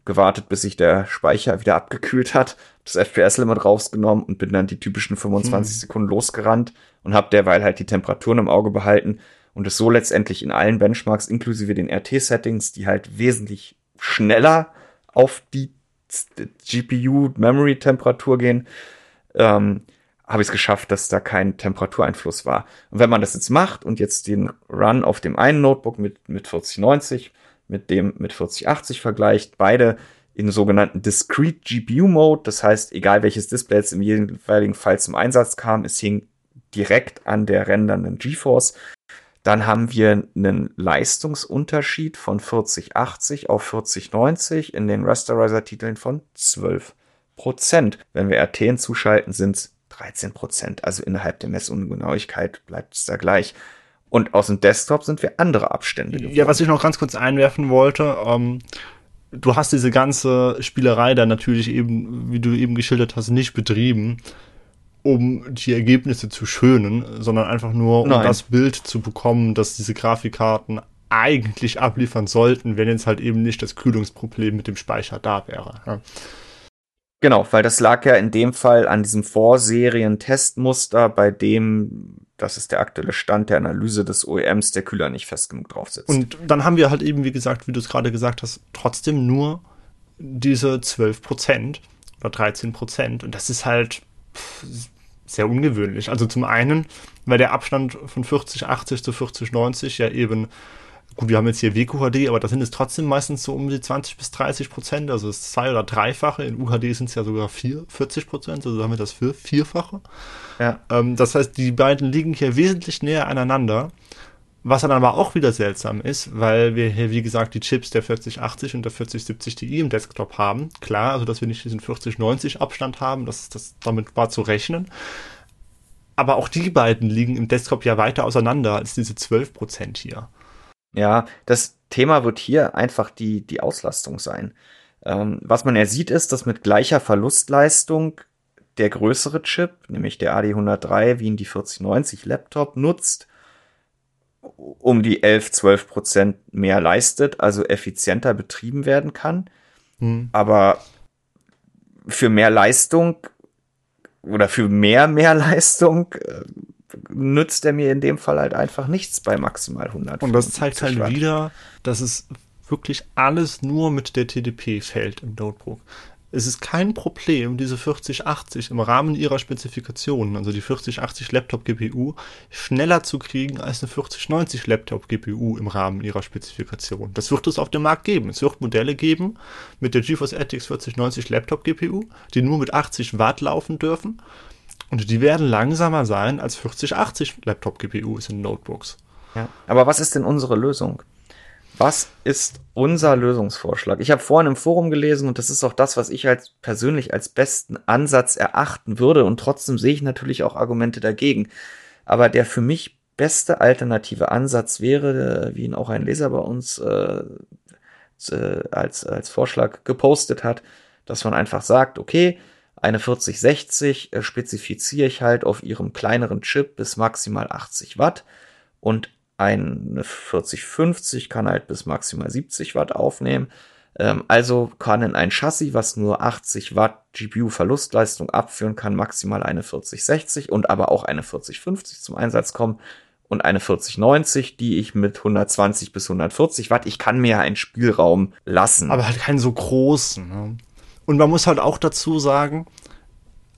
gewartet, bis sich der Speicher wieder abgekühlt hat, das FPS-Limit rausgenommen und bin dann die typischen 25 hm. Sekunden losgerannt und habe derweil halt die Temperaturen im Auge behalten und es so letztendlich in allen Benchmarks inklusive den RT-Settings, die halt wesentlich schneller auf die GPU-Memory-Temperatur gehen, ähm, habe ich es geschafft, dass da kein Temperatureinfluss war. Und wenn man das jetzt macht und jetzt den Run auf dem einen Notebook mit, mit 4090 mit dem mit 4080 vergleicht, beide in sogenannten Discrete GPU Mode, das heißt, egal welches Display jetzt im jeweiligen Fall zum Einsatz kam, es hing direkt an der rendernden GeForce. Dann haben wir einen Leistungsunterschied von 4080 auf 4090 in den Rasterizer-Titeln von 12 Prozent. Wenn wir RT hinzuschalten, sind es 13 Prozent. Also innerhalb der Messungenauigkeit bleibt es da gleich. Und aus dem Desktop sind wir andere Abstände geworden. Ja, was ich noch ganz kurz einwerfen wollte, ähm, du hast diese ganze Spielerei dann natürlich eben, wie du eben geschildert hast, nicht betrieben, um die Ergebnisse zu schönen, sondern einfach nur, um Nein. das Bild zu bekommen, dass diese Grafikkarten eigentlich abliefern sollten, wenn jetzt halt eben nicht das Kühlungsproblem mit dem Speicher da wäre. Ja. Genau, weil das lag ja in dem Fall an diesem Vorserien-Testmuster, bei dem, das ist der aktuelle Stand der Analyse des OEMs, der Kühler nicht fest genug drauf sitzt. Und dann haben wir halt eben, wie gesagt, wie du es gerade gesagt hast, trotzdem nur diese 12 Prozent oder 13 Prozent. Und das ist halt sehr ungewöhnlich. Also zum einen, weil der Abstand von 4080 zu 4090 ja eben Gut, wir haben jetzt hier WQHD, aber da sind es trotzdem meistens so um die 20 bis 30 Prozent, also das zwei- oder dreifache. In UHD sind es ja sogar vier, 40 Prozent, also haben wir das für vierfache. Ja. Ähm, das heißt, die beiden liegen hier wesentlich näher aneinander. Was dann aber auch wieder seltsam ist, weil wir hier, wie gesagt, die Chips der 4080 und der 4070 Ti im Desktop haben. Klar, also dass wir nicht diesen 4090 Abstand haben, das, das damit war zu rechnen. Aber auch die beiden liegen im Desktop ja weiter auseinander als diese 12% hier. Ja, das Thema wird hier einfach die, die Auslastung sein. Ähm, was man ja sieht, ist, dass mit gleicher Verlustleistung der größere Chip, nämlich der AD103, wie ihn die 4090 Laptop nutzt, um die 11, 12 Prozent mehr leistet, also effizienter betrieben werden kann. Hm. Aber für mehr Leistung oder für mehr mehr Leistung äh, nützt er mir in dem Fall halt einfach nichts bei maximal 100. Und das zeigt halt Watt. wieder, dass es wirklich alles nur mit der TDP fällt im Notebook. Es ist kein Problem, diese 4080 im Rahmen ihrer Spezifikationen, also die 4080 Laptop GPU, schneller zu kriegen als eine 4090 Laptop GPU im Rahmen ihrer Spezifikation. Das wird es auf dem Markt geben. Es wird Modelle geben mit der GeForce RTX 4090 Laptop GPU, die nur mit 80 Watt laufen dürfen und die werden langsamer sein als 4080 Laptop-GPUs in Notebooks. Ja. Aber was ist denn unsere Lösung? Was ist unser Lösungsvorschlag? Ich habe vorhin im Forum gelesen und das ist auch das, was ich als persönlich als besten Ansatz erachten würde und trotzdem sehe ich natürlich auch Argumente dagegen. Aber der für mich beste alternative Ansatz wäre, wie ihn auch ein Leser bei uns äh, äh als, als Vorschlag gepostet hat, dass man einfach sagt, okay, eine 4060 äh, spezifiziere ich halt auf ihrem kleineren Chip bis maximal 80 Watt und eine 4050 kann halt bis maximal 70 Watt aufnehmen. Ähm, also kann in ein Chassis, was nur 80 Watt GPU-Verlustleistung abführen kann, maximal eine 4060 und aber auch eine 4050 zum Einsatz kommen und eine 4090, die ich mit 120 bis 140 Watt, ich kann mir einen Spielraum lassen. Aber halt keinen so großen. Ne? Und man muss halt auch dazu sagen,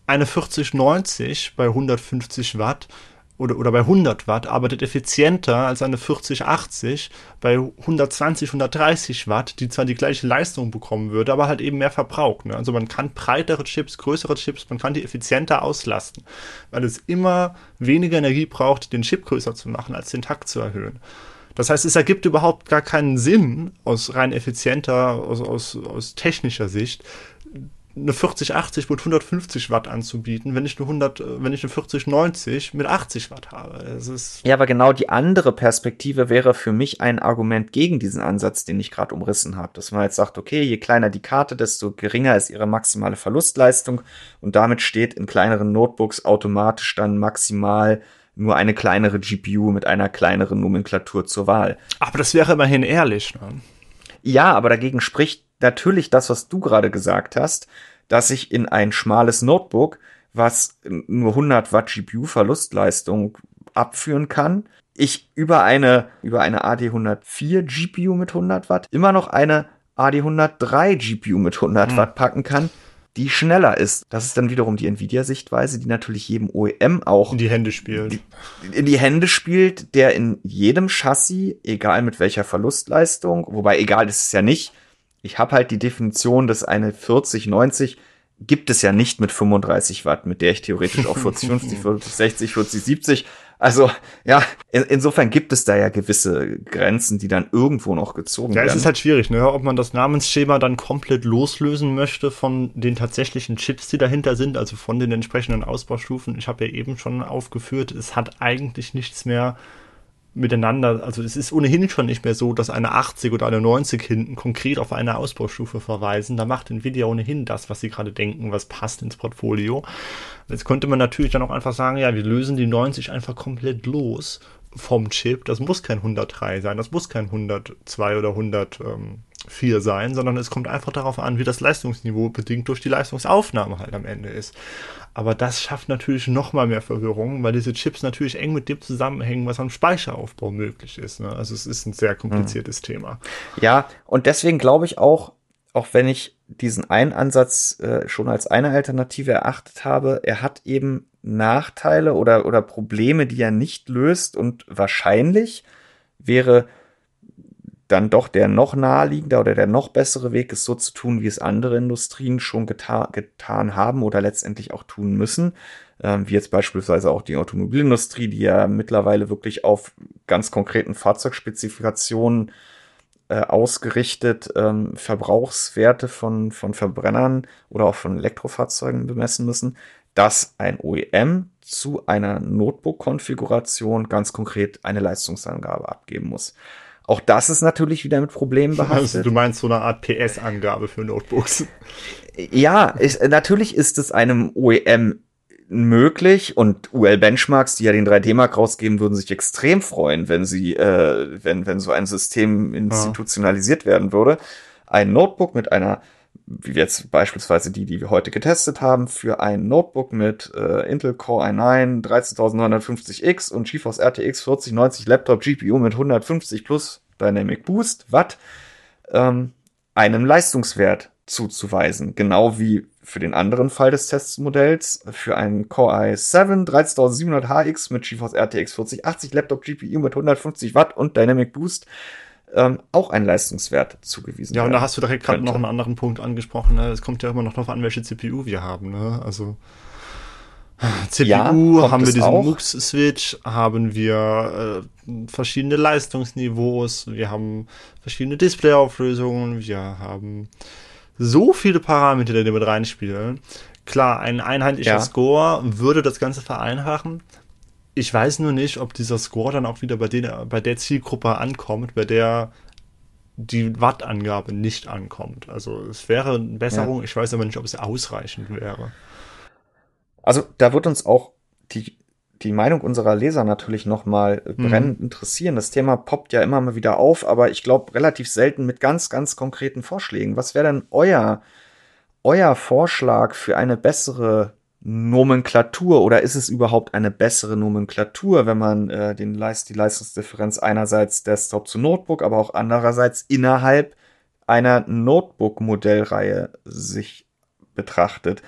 eine 4090 bei 150 Watt oder, oder bei 100 Watt arbeitet effizienter als eine 4080 bei 120, 130 Watt, die zwar die gleiche Leistung bekommen würde, aber halt eben mehr verbraucht. Ne? Also man kann breitere Chips, größere Chips, man kann die effizienter auslasten, weil es immer weniger Energie braucht, den Chip größer zu machen, als den Takt zu erhöhen. Das heißt, es ergibt überhaupt gar keinen Sinn aus rein effizienter, aus, aus, aus technischer Sicht, eine 4080 mit 150 Watt anzubieten, wenn ich eine 100, wenn ich eine 4090 mit 80 Watt habe. Es ist ja, aber genau die andere Perspektive wäre für mich ein Argument gegen diesen Ansatz, den ich gerade umrissen habe, dass man jetzt sagt, okay, je kleiner die Karte, desto geringer ist ihre maximale Verlustleistung und damit steht in kleineren Notebooks automatisch dann maximal nur eine kleinere GPU mit einer kleineren Nomenklatur zur Wahl. Aber das wäre immerhin ehrlich. Ne? Ja, aber dagegen spricht natürlich das, was du gerade gesagt hast, dass ich in ein schmales Notebook, was nur 100 Watt GPU Verlustleistung abführen kann, ich über eine, über eine AD104 GPU mit 100 Watt immer noch eine AD103 GPU mit 100 mhm. Watt packen kann, die schneller ist. Das ist dann wiederum die Nvidia-Sichtweise, die natürlich jedem OEM auch in die Hände spielt. Die, in die Hände spielt, der in jedem Chassis, egal mit welcher Verlustleistung, wobei egal ist es ja nicht, ich habe halt die Definition, dass eine 4090 gibt es ja nicht mit 35 Watt, mit der ich theoretisch auch 40, 50, 40, 60, 40, 70. Also ja, in, insofern gibt es da ja gewisse Grenzen, die dann irgendwo noch gezogen ja, werden. Ja, es ist halt schwierig, ne? ob man das Namensschema dann komplett loslösen möchte von den tatsächlichen Chips, die dahinter sind, also von den entsprechenden Ausbaustufen. Ich habe ja eben schon aufgeführt, es hat eigentlich nichts mehr miteinander, also es ist ohnehin schon nicht mehr so, dass eine 80 oder eine 90 hinten konkret auf eine Ausbaustufe verweisen. Da macht Nvidia ohnehin das, was sie gerade denken, was passt ins Portfolio. Jetzt könnte man natürlich dann auch einfach sagen, ja, wir lösen die 90 einfach komplett los vom Chip. Das muss kein 103 sein, das muss kein 102 oder 100, ähm, viel sein, sondern es kommt einfach darauf an, wie das Leistungsniveau bedingt durch die Leistungsaufnahme halt am Ende ist. Aber das schafft natürlich noch mal mehr Verwirrung, weil diese Chips natürlich eng mit dem zusammenhängen, was am Speicheraufbau möglich ist. Ne? Also es ist ein sehr kompliziertes mhm. Thema. Ja, und deswegen glaube ich auch, auch wenn ich diesen einen Ansatz äh, schon als eine Alternative erachtet habe, er hat eben Nachteile oder, oder Probleme, die er nicht löst und wahrscheinlich wäre dann doch der noch naheliegende oder der noch bessere Weg ist, so zu tun, wie es andere Industrien schon geta getan haben oder letztendlich auch tun müssen. Ähm, wie jetzt beispielsweise auch die Automobilindustrie, die ja mittlerweile wirklich auf ganz konkreten Fahrzeugspezifikationen äh, ausgerichtet ähm, Verbrauchswerte von, von Verbrennern oder auch von Elektrofahrzeugen bemessen müssen, dass ein OEM zu einer Notebook-Konfiguration ganz konkret eine Leistungsangabe abgeben muss. Auch das ist natürlich wieder mit Problemen behaftet. Also du meinst so eine Art PS-Angabe für Notebooks? Ja, ist, natürlich ist es einem OEM möglich und UL Benchmarks, die ja den 3D-Mark rausgeben, würden sich extrem freuen, wenn sie, äh, wenn, wenn so ein System institutionalisiert werden würde. Ein Notebook mit einer, wie jetzt beispielsweise die, die wir heute getestet haben, für ein Notebook mit äh, Intel Core i9 13950X und GeForce RTX 4090 Laptop GPU mit 150 plus Dynamic Boost Watt ähm, einem Leistungswert zuzuweisen. Genau wie für den anderen Fall des Testmodells für einen Core i7 13700HX mit GeForce RTX 4080 Laptop GPU mit 150 Watt und Dynamic Boost ähm, auch ein Leistungswert zugewiesen Ja, und da hast du direkt gerade noch einen anderen Punkt angesprochen. Ne? Es kommt ja immer noch darauf an, welche CPU wir haben. Ne? Also CPU ja, haben wir diesen MUX-Switch, haben wir äh, verschiedene Leistungsniveaus, wir haben verschiedene Displayauflösungen, wir haben so viele Parameter, die mit reinspielen. Klar, ein einheitlicher ja. Score würde das Ganze vereinfachen. Ich weiß nur nicht, ob dieser Score dann auch wieder bei, den, bei der Zielgruppe ankommt, bei der die Wattangabe nicht ankommt. Also es wäre eine Besserung, ja. ich weiß aber nicht, ob es ausreichend wäre. Also da wird uns auch die die Meinung unserer Leser natürlich nochmal äh, mhm. brennend interessieren. Das Thema poppt ja immer mal wieder auf, aber ich glaube relativ selten mit ganz, ganz konkreten Vorschlägen. Was wäre denn euer, euer Vorschlag für eine bessere Nomenklatur oder ist es überhaupt eine bessere Nomenklatur, wenn man äh, den Leist die Leistungsdifferenz einerseits Desktop zu Notebook, aber auch andererseits innerhalb einer Notebook-Modellreihe sich betrachtet?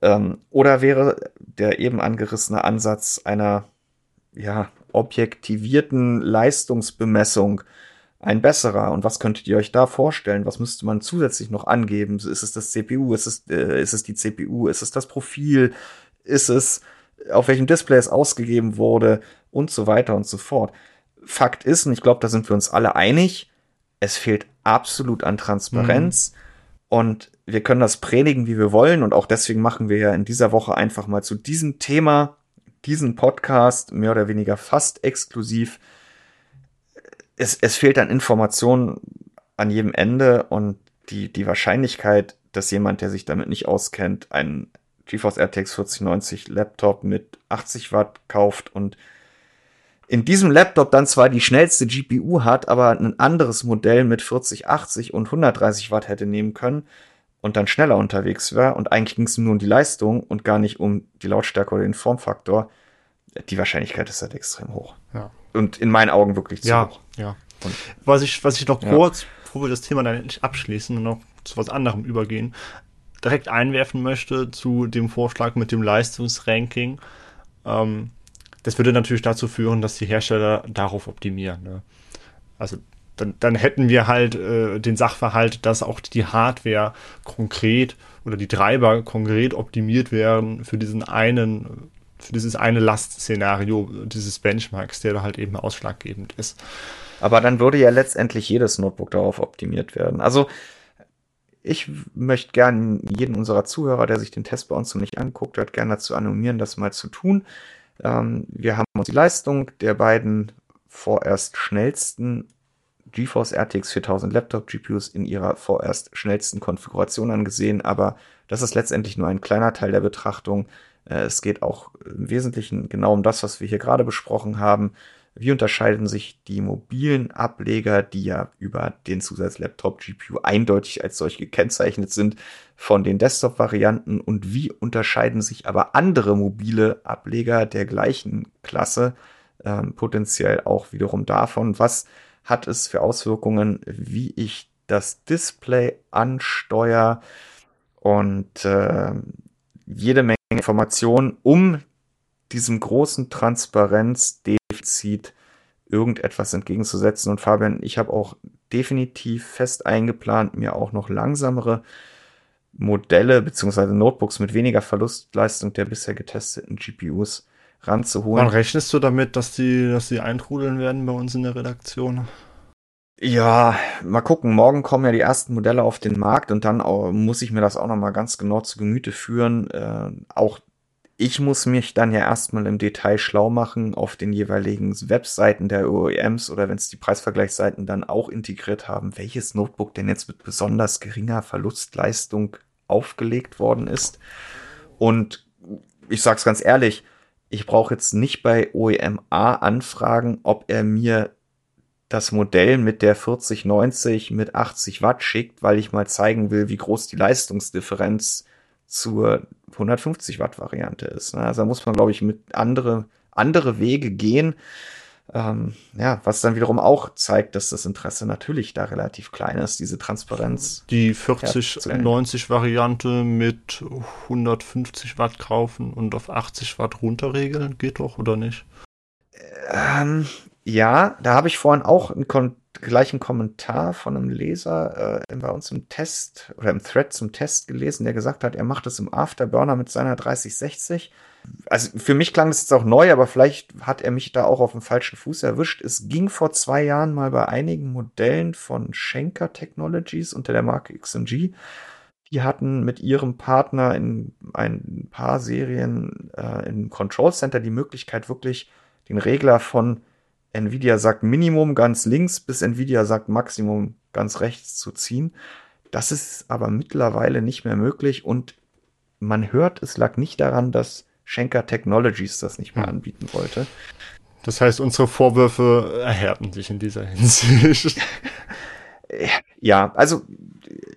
Ähm, oder wäre der eben angerissene Ansatz einer ja, objektivierten Leistungsbemessung ein besserer? Und was könntet ihr euch da vorstellen? Was müsste man zusätzlich noch angeben? Ist es das CPU? Ist es, äh, ist es die CPU? Ist es das Profil? Ist es, auf welchem Display es ausgegeben wurde? Und so weiter und so fort. Fakt ist, und ich glaube, da sind wir uns alle einig, es fehlt absolut an Transparenz. Mhm. Und wir können das predigen, wie wir wollen. Und auch deswegen machen wir ja in dieser Woche einfach mal zu diesem Thema diesen Podcast mehr oder weniger fast exklusiv. Es, es fehlt an Informationen an jedem Ende und die, die Wahrscheinlichkeit, dass jemand, der sich damit nicht auskennt, einen GeForce RTX 4090 Laptop mit 80 Watt kauft und in diesem Laptop dann zwar die schnellste GPU hat, aber ein anderes Modell mit 40, 80 und 130 Watt hätte nehmen können und dann schneller unterwegs wäre und eigentlich ging es nur um die Leistung und gar nicht um die Lautstärke oder den Formfaktor, die Wahrscheinlichkeit ist halt extrem hoch. Und in meinen Augen wirklich zu ja, hoch. Ja. Und was ich, was ich noch ja. kurz, bevor wir das Thema dann endlich abschließen und noch zu was anderem übergehen, direkt einwerfen möchte zu dem Vorschlag mit dem Leistungsranking. Ähm, das würde natürlich dazu führen, dass die Hersteller darauf optimieren. Ne? Also dann, dann hätten wir halt äh, den Sachverhalt, dass auch die Hardware konkret oder die Treiber konkret optimiert werden für diesen einen, für dieses eine Lastszenario dieses Benchmarks, der da halt eben ausschlaggebend ist. Aber dann würde ja letztendlich jedes Notebook darauf optimiert werden. Also ich möchte gerne jeden unserer Zuhörer, der sich den Test bei uns noch nicht anguckt hat, gerne dazu animieren, das mal zu tun. Ähm, wir haben uns die Leistung der beiden vorerst schnellsten GeForce RTX 4000 Laptop GPUs in ihrer vorerst schnellsten Konfiguration angesehen, aber das ist letztendlich nur ein kleiner Teil der Betrachtung. Äh, es geht auch im Wesentlichen genau um das, was wir hier gerade besprochen haben. Wie unterscheiden sich die mobilen Ableger, die ja über den Zusatzlaptop GPU eindeutig als solch gekennzeichnet sind, von den Desktop-Varianten? Und wie unterscheiden sich aber andere mobile Ableger der gleichen Klasse ähm, potenziell auch wiederum davon, was hat es für Auswirkungen, wie ich das Display ansteuere? Und äh, jede Menge Informationen, um diesem großen Transparenzdefizit irgendetwas entgegenzusetzen. Und Fabian, ich habe auch definitiv fest eingeplant, mir auch noch langsamere Modelle beziehungsweise Notebooks mit weniger Verlustleistung der bisher getesteten GPUs ranzuholen. Wann rechnest du damit, dass die, dass die eintrudeln werden bei uns in der Redaktion? Ja, mal gucken. Morgen kommen ja die ersten Modelle auf den Markt und dann muss ich mir das auch noch mal ganz genau zu Gemüte führen. Äh, auch ich muss mich dann ja erstmal im Detail schlau machen auf den jeweiligen Webseiten der OEMs oder wenn es die Preisvergleichsseiten dann auch integriert haben, welches Notebook denn jetzt mit besonders geringer Verlustleistung aufgelegt worden ist. Und ich sag's ganz ehrlich, ich brauche jetzt nicht bei OEM A anfragen, ob er mir das Modell mit der 4090 mit 80 Watt schickt, weil ich mal zeigen will, wie groß die Leistungsdifferenz zur 150 Watt Variante ist. Ne? Also da muss man, glaube ich, mit andere, andere Wege gehen. Ähm, ja, was dann wiederum auch zeigt, dass das Interesse natürlich da relativ klein ist, diese Transparenz. Die 4090 Variante mit 150 Watt kaufen und auf 80 Watt runterregeln, geht doch, oder nicht? Ähm, ja, da habe ich vorhin auch einen Kon gleichen Kommentar von einem Leser äh, bei uns im Test oder im Thread zum Test gelesen, der gesagt hat, er macht es im Afterburner mit seiner 3060. Also für mich klang das jetzt auch neu, aber vielleicht hat er mich da auch auf dem falschen Fuß erwischt. Es ging vor zwei Jahren mal bei einigen Modellen von Schenker Technologies unter der Marke XMG. Die hatten mit ihrem Partner in ein paar Serien äh, im Control Center die Möglichkeit, wirklich den Regler von Nvidia sagt Minimum ganz links bis Nvidia sagt Maximum ganz rechts zu ziehen. Das ist aber mittlerweile nicht mehr möglich und man hört, es lag nicht daran, dass Schenker Technologies das nicht mehr hm. anbieten wollte. Das heißt, unsere Vorwürfe erhärten sich in dieser Hinsicht. ja, also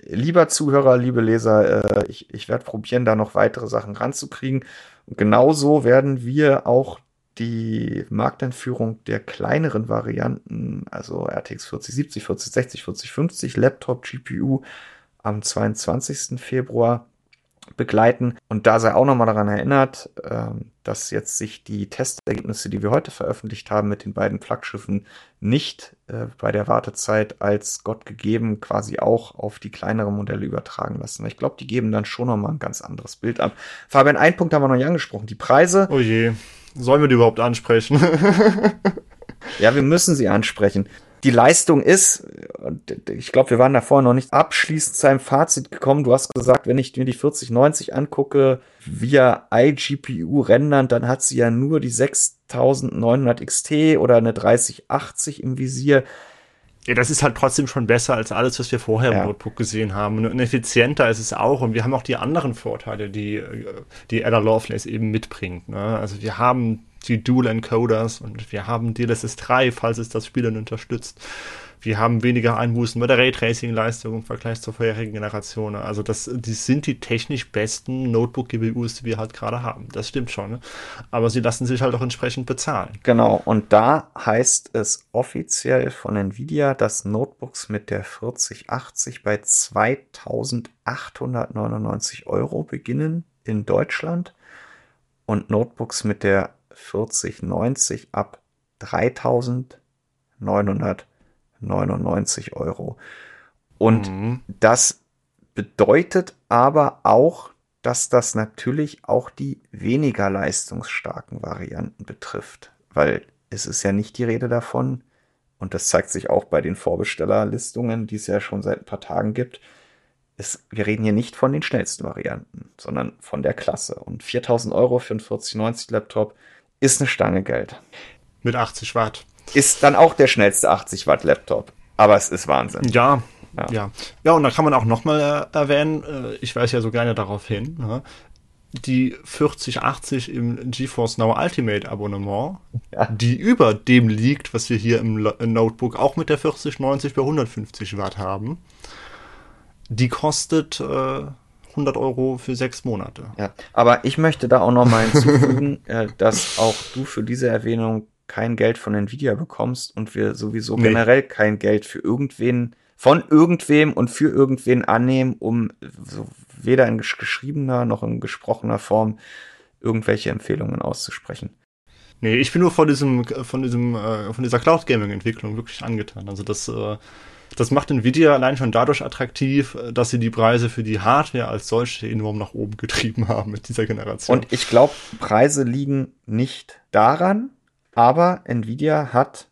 lieber Zuhörer, liebe Leser, äh, ich, ich werde probieren, da noch weitere Sachen ranzukriegen. Und genauso werden wir auch die Markteinführung der kleineren Varianten, also RTX 4070, 4060, 4050, Laptop, GPU am 22. Februar begleiten. Und da sei auch nochmal daran erinnert, ähm, dass jetzt sich die Testergebnisse, die wir heute veröffentlicht haben mit den beiden Flaggschiffen, nicht äh, bei der Wartezeit als Gott gegeben quasi auch auf die kleineren Modelle übertragen lassen. Ich glaube, die geben dann schon nochmal ein ganz anderes Bild ab. Fabian, ein Punkt haben wir noch nicht angesprochen. Die Preise. Oh je. Sollen wir die überhaupt ansprechen? ja, wir müssen sie ansprechen. Die Leistung ist, ich glaube, wir waren da vorher noch nicht abschließend zu einem Fazit gekommen. Du hast gesagt, wenn ich mir die 4090 angucke, via iGPU rendern, dann hat sie ja nur die 6900 XT oder eine 3080 im Visier. Ja, das ist halt trotzdem schon besser als alles, was wir vorher im Notebook gesehen haben. Und effizienter ist es auch. Und wir haben auch die anderen Vorteile, die, die Ada Lovelace eben mitbringt. Ne? Also wir haben die Dual Encoders und wir haben DLSS 3, falls es das Spielen unterstützt. Wir haben weniger Einbußen bei der Raytracing-Leistung im Vergleich zur vorherigen Generation. Also das, die sind die technisch besten Notebook-GPUs, die wir halt gerade haben. Das stimmt schon. Ne? Aber sie lassen sich halt auch entsprechend bezahlen. Genau. Und da heißt es offiziell von Nvidia, dass Notebooks mit der 4080 bei 2899 Euro beginnen in Deutschland und Notebooks mit der 4090 ab 3900 99 Euro. Und mhm. das bedeutet aber auch, dass das natürlich auch die weniger leistungsstarken Varianten betrifft, weil es ist ja nicht die Rede davon, und das zeigt sich auch bei den Vorbestellerlistungen, die es ja schon seit ein paar Tagen gibt. Es, wir reden hier nicht von den schnellsten Varianten, sondern von der Klasse. Und 4000 Euro für einen 4090 Laptop ist eine Stange Geld. Mit 80 Watt. Ist dann auch der schnellste 80 Watt Laptop. Aber es ist Wahnsinn. Ja, ja. Ja, ja und da kann man auch nochmal erwähnen, äh, ich weise ja so gerne darauf hin, ne? die 4080 im GeForce Now Ultimate Abonnement, ja. die über dem liegt, was wir hier im Notebook auch mit der 4090 bei 150 Watt haben. Die kostet äh, 100 Euro für sechs Monate. Ja, aber ich möchte da auch noch mal hinzufügen, äh, dass auch du für diese Erwähnung kein Geld von Nvidia bekommst und wir sowieso nee. generell kein Geld für irgendwen, von irgendwem und für irgendwen annehmen, um so weder in geschriebener noch in gesprochener Form irgendwelche Empfehlungen auszusprechen. Nee, ich bin nur von diesem, von diesem, äh, von dieser Cloud Gaming Entwicklung wirklich angetan. Also das, äh, das macht Nvidia allein schon dadurch attraktiv, dass sie die Preise für die Hardware als solche enorm nach oben getrieben haben mit dieser Generation. Und ich glaube, Preise liegen nicht daran, aber Nvidia hat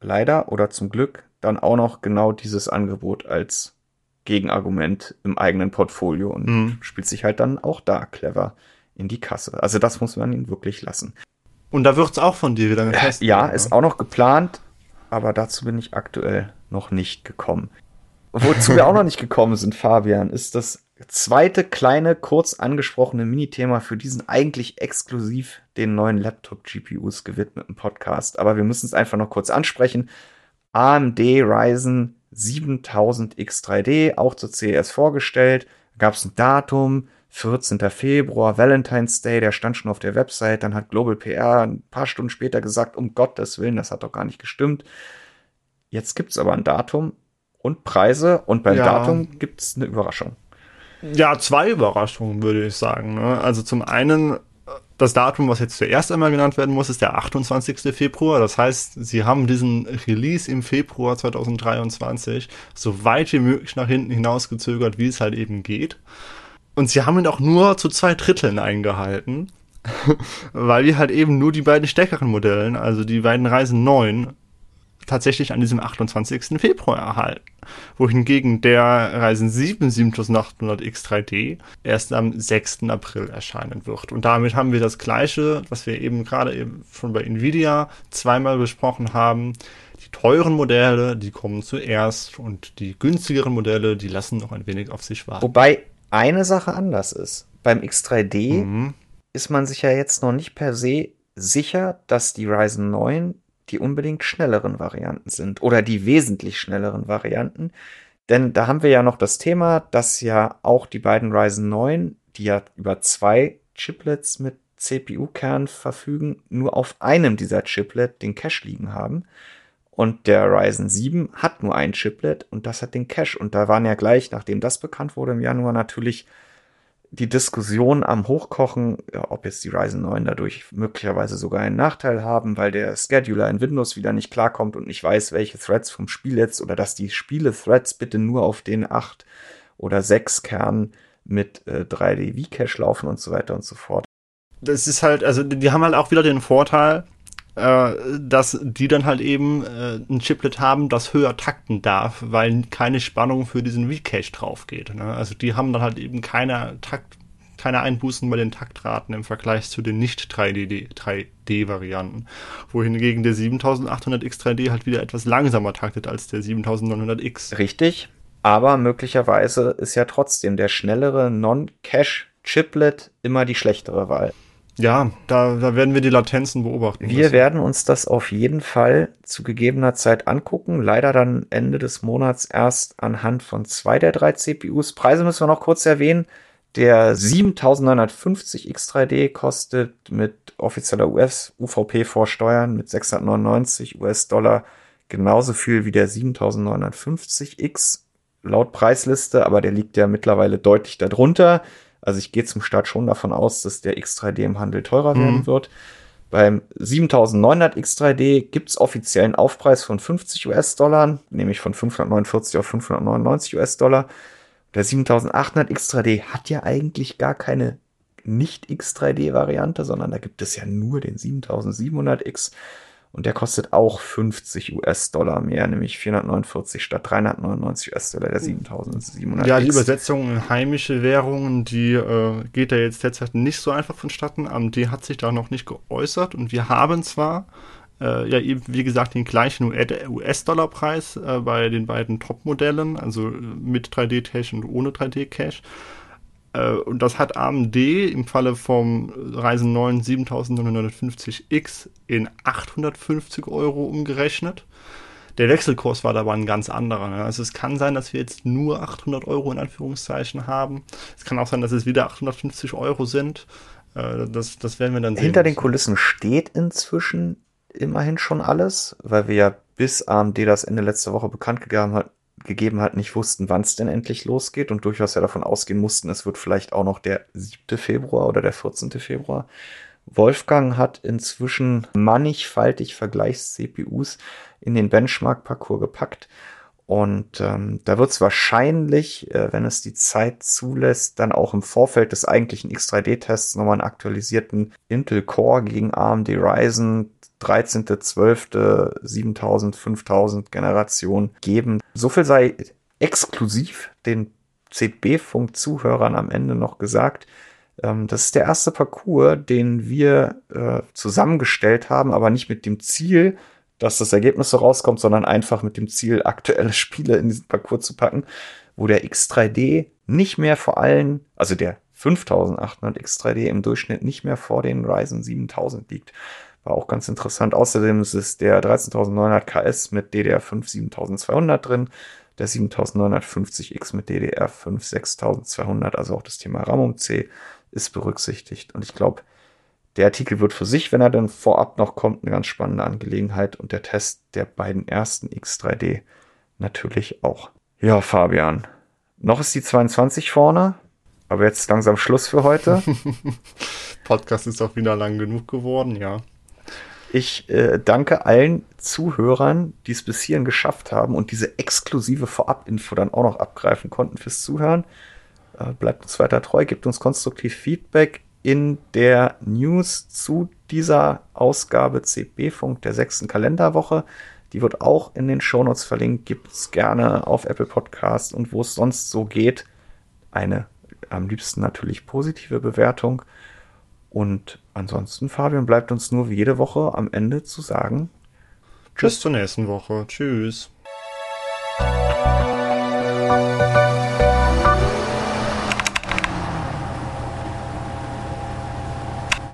leider oder zum Glück dann auch noch genau dieses Angebot als Gegenargument im eigenen Portfolio und mhm. spielt sich halt dann auch da clever in die Kasse. Also das muss man ihn wirklich lassen. Und da wird's auch von dir wieder getestet. Ja, ja, ist auch noch geplant, aber dazu bin ich aktuell noch nicht gekommen. Wozu wir auch noch nicht gekommen sind, Fabian, ist das zweite kleine, kurz angesprochene Minithema für diesen eigentlich exklusiv den neuen Laptop-GPUs gewidmeten Podcast. Aber wir müssen es einfach noch kurz ansprechen. AMD Ryzen 7000 X3D, auch zur CES vorgestellt. Gab es ein Datum, 14. Februar, Valentine's Day, der stand schon auf der Website. Dann hat Global PR ein paar Stunden später gesagt, um Gottes Willen, das hat doch gar nicht gestimmt. Jetzt gibt's aber ein Datum und Preise und beim ja. Datum gibt's eine Überraschung. Ja, zwei Überraschungen, würde ich sagen. Ne? Also zum einen das Datum, was jetzt zuerst einmal genannt werden muss, ist der 28. Februar. Das heißt, sie haben diesen Release im Februar 2023 so weit wie möglich nach hinten hinausgezögert, wie es halt eben geht. Und sie haben ihn auch nur zu zwei Dritteln eingehalten, weil wir halt eben nur die beiden stärkeren Modellen, also die beiden Reisen 9, tatsächlich an diesem 28. Februar erhalten. Wohingegen der Ryzen 7 7800X 3D erst am 6. April erscheinen wird. Und damit haben wir das gleiche, was wir eben gerade eben schon bei Nvidia zweimal besprochen haben. Die teuren Modelle, die kommen zuerst und die günstigeren Modelle, die lassen noch ein wenig auf sich warten. Wobei eine Sache anders ist. Beim X3D mhm. ist man sich ja jetzt noch nicht per se sicher, dass die Ryzen 9 die unbedingt schnelleren Varianten sind oder die wesentlich schnelleren Varianten. Denn da haben wir ja noch das Thema, dass ja auch die beiden Ryzen 9, die ja über zwei Chiplets mit CPU-Kern verfügen, nur auf einem dieser Chiplet den Cache liegen haben. Und der Ryzen 7 hat nur ein Chiplet und das hat den Cache. Und da waren ja gleich, nachdem das bekannt wurde im Januar, natürlich die Diskussion am Hochkochen, ja, ob jetzt die Ryzen 9 dadurch möglicherweise sogar einen Nachteil haben, weil der Scheduler in Windows wieder nicht klarkommt und nicht weiß, welche Threads vom Spiel jetzt oder dass die Spiele-Threads bitte nur auf den 8 oder 6 Kern mit äh, 3D V-Cache laufen und so weiter und so fort. Das ist halt, also die haben halt auch wieder den Vorteil, äh, dass die dann halt eben äh, ein Chiplet haben, das höher takten darf, weil keine Spannung für diesen V-Cache drauf geht. Ne? Also die haben dann halt eben keine Takt, keine Einbußen bei den Taktraten im Vergleich zu den nicht 3D, 3D-Varianten. Wohingegen der 7800X3D halt wieder etwas langsamer taktet als der 7900X. Richtig, aber möglicherweise ist ja trotzdem der schnellere Non-Cache-Chiplet immer die schlechtere Wahl. Ja, da, da werden wir die Latenzen beobachten. Wir müssen. werden uns das auf jeden Fall zu gegebener Zeit angucken. Leider dann Ende des Monats erst anhand von zwei der drei CPUs. Preise müssen wir noch kurz erwähnen. Der 7950 X3D kostet mit offizieller US UVP vor Steuern mit 699 US-Dollar genauso viel wie der 7950 X laut Preisliste, aber der liegt ja mittlerweile deutlich darunter. Also ich gehe zum Start schon davon aus, dass der X3D im Handel teurer mhm. werden wird. Beim 7900 X3D gibt's offiziellen Aufpreis von 50 US-Dollar, nämlich von 549 auf 599 US-Dollar. Der 7800 X3D hat ja eigentlich gar keine nicht X3D-Variante, sondern da gibt es ja nur den 7700X. Und der kostet auch 50 US-Dollar mehr, nämlich 449 statt 399 US-Dollar, der 7700. Ja, die Übersetzung in heimische Währungen, die äh, geht da jetzt derzeit nicht so einfach vonstatten. AMD hat sich da noch nicht geäußert und wir haben zwar äh, ja eben, wie gesagt, den gleichen US-Dollar-Preis äh, bei den beiden Top-Modellen, also mit 3D-Cache und ohne 3D-Cache. Äh, und das hat AMD im Falle vom Ryzen 9 7950X in 850 Euro umgerechnet. Der Wechselkurs war aber ein ganz anderer. Ne? Also es kann sein, dass wir jetzt nur 800 Euro in Anführungszeichen haben. Es kann auch sein, dass es wieder 850 Euro sind. Äh, das, das werden wir dann sehen. Hinter den Kulissen steht inzwischen immerhin schon alles, weil wir ja bis AMD das Ende letzte Woche bekannt gegeben hat, gegeben hat, nicht wussten, wann es denn endlich losgeht und durchaus ja davon ausgehen mussten, es wird vielleicht auch noch der 7. Februar oder der 14. Februar. Wolfgang hat inzwischen mannigfaltig Vergleichs-CPUs in den Benchmark-Parcours gepackt. Und ähm, da wird es wahrscheinlich, äh, wenn es die Zeit zulässt, dann auch im Vorfeld des eigentlichen X3D-Tests nochmal einen aktualisierten Intel Core gegen AMD Ryzen 13., 12., 7000, 5000 Generation geben. So viel sei exklusiv den CB-Funk-Zuhörern am Ende noch gesagt. Ähm, das ist der erste Parcours, den wir äh, zusammengestellt haben, aber nicht mit dem Ziel, dass das Ergebnis so rauskommt, sondern einfach mit dem Ziel, aktuelle Spiele in diesen Parcours zu packen, wo der X3D nicht mehr vor allen, also der 5800 X3D im Durchschnitt nicht mehr vor den Ryzen 7000 liegt. War auch ganz interessant. Außerdem ist es der 13900 KS mit DDR5 7200 drin, der 7950X mit DDR5 6200, also auch das Thema RAM um C ist berücksichtigt. Und ich glaube, der Artikel wird für sich, wenn er dann vorab noch kommt, eine ganz spannende Angelegenheit und der Test der beiden ersten X3D natürlich auch. Ja, Fabian, noch ist die 22 vorne, aber jetzt langsam Schluss für heute. Podcast ist auch wieder lang genug geworden, ja. Ich äh, danke allen Zuhörern, die es bis hierhin geschafft haben und diese exklusive Vorab-Info dann auch noch abgreifen konnten fürs Zuhören. Äh, bleibt uns weiter treu, gebt uns konstruktiv Feedback in der News zu dieser Ausgabe CB-Funk der sechsten Kalenderwoche. Die wird auch in den Shownotes verlinkt. Gibt es gerne auf Apple Podcast und wo es sonst so geht. Eine am liebsten natürlich positive Bewertung. Und ansonsten, Fabian, bleibt uns nur wie jede Woche am Ende zu sagen. Tschüss. Bis zur nächsten Woche. Tschüss.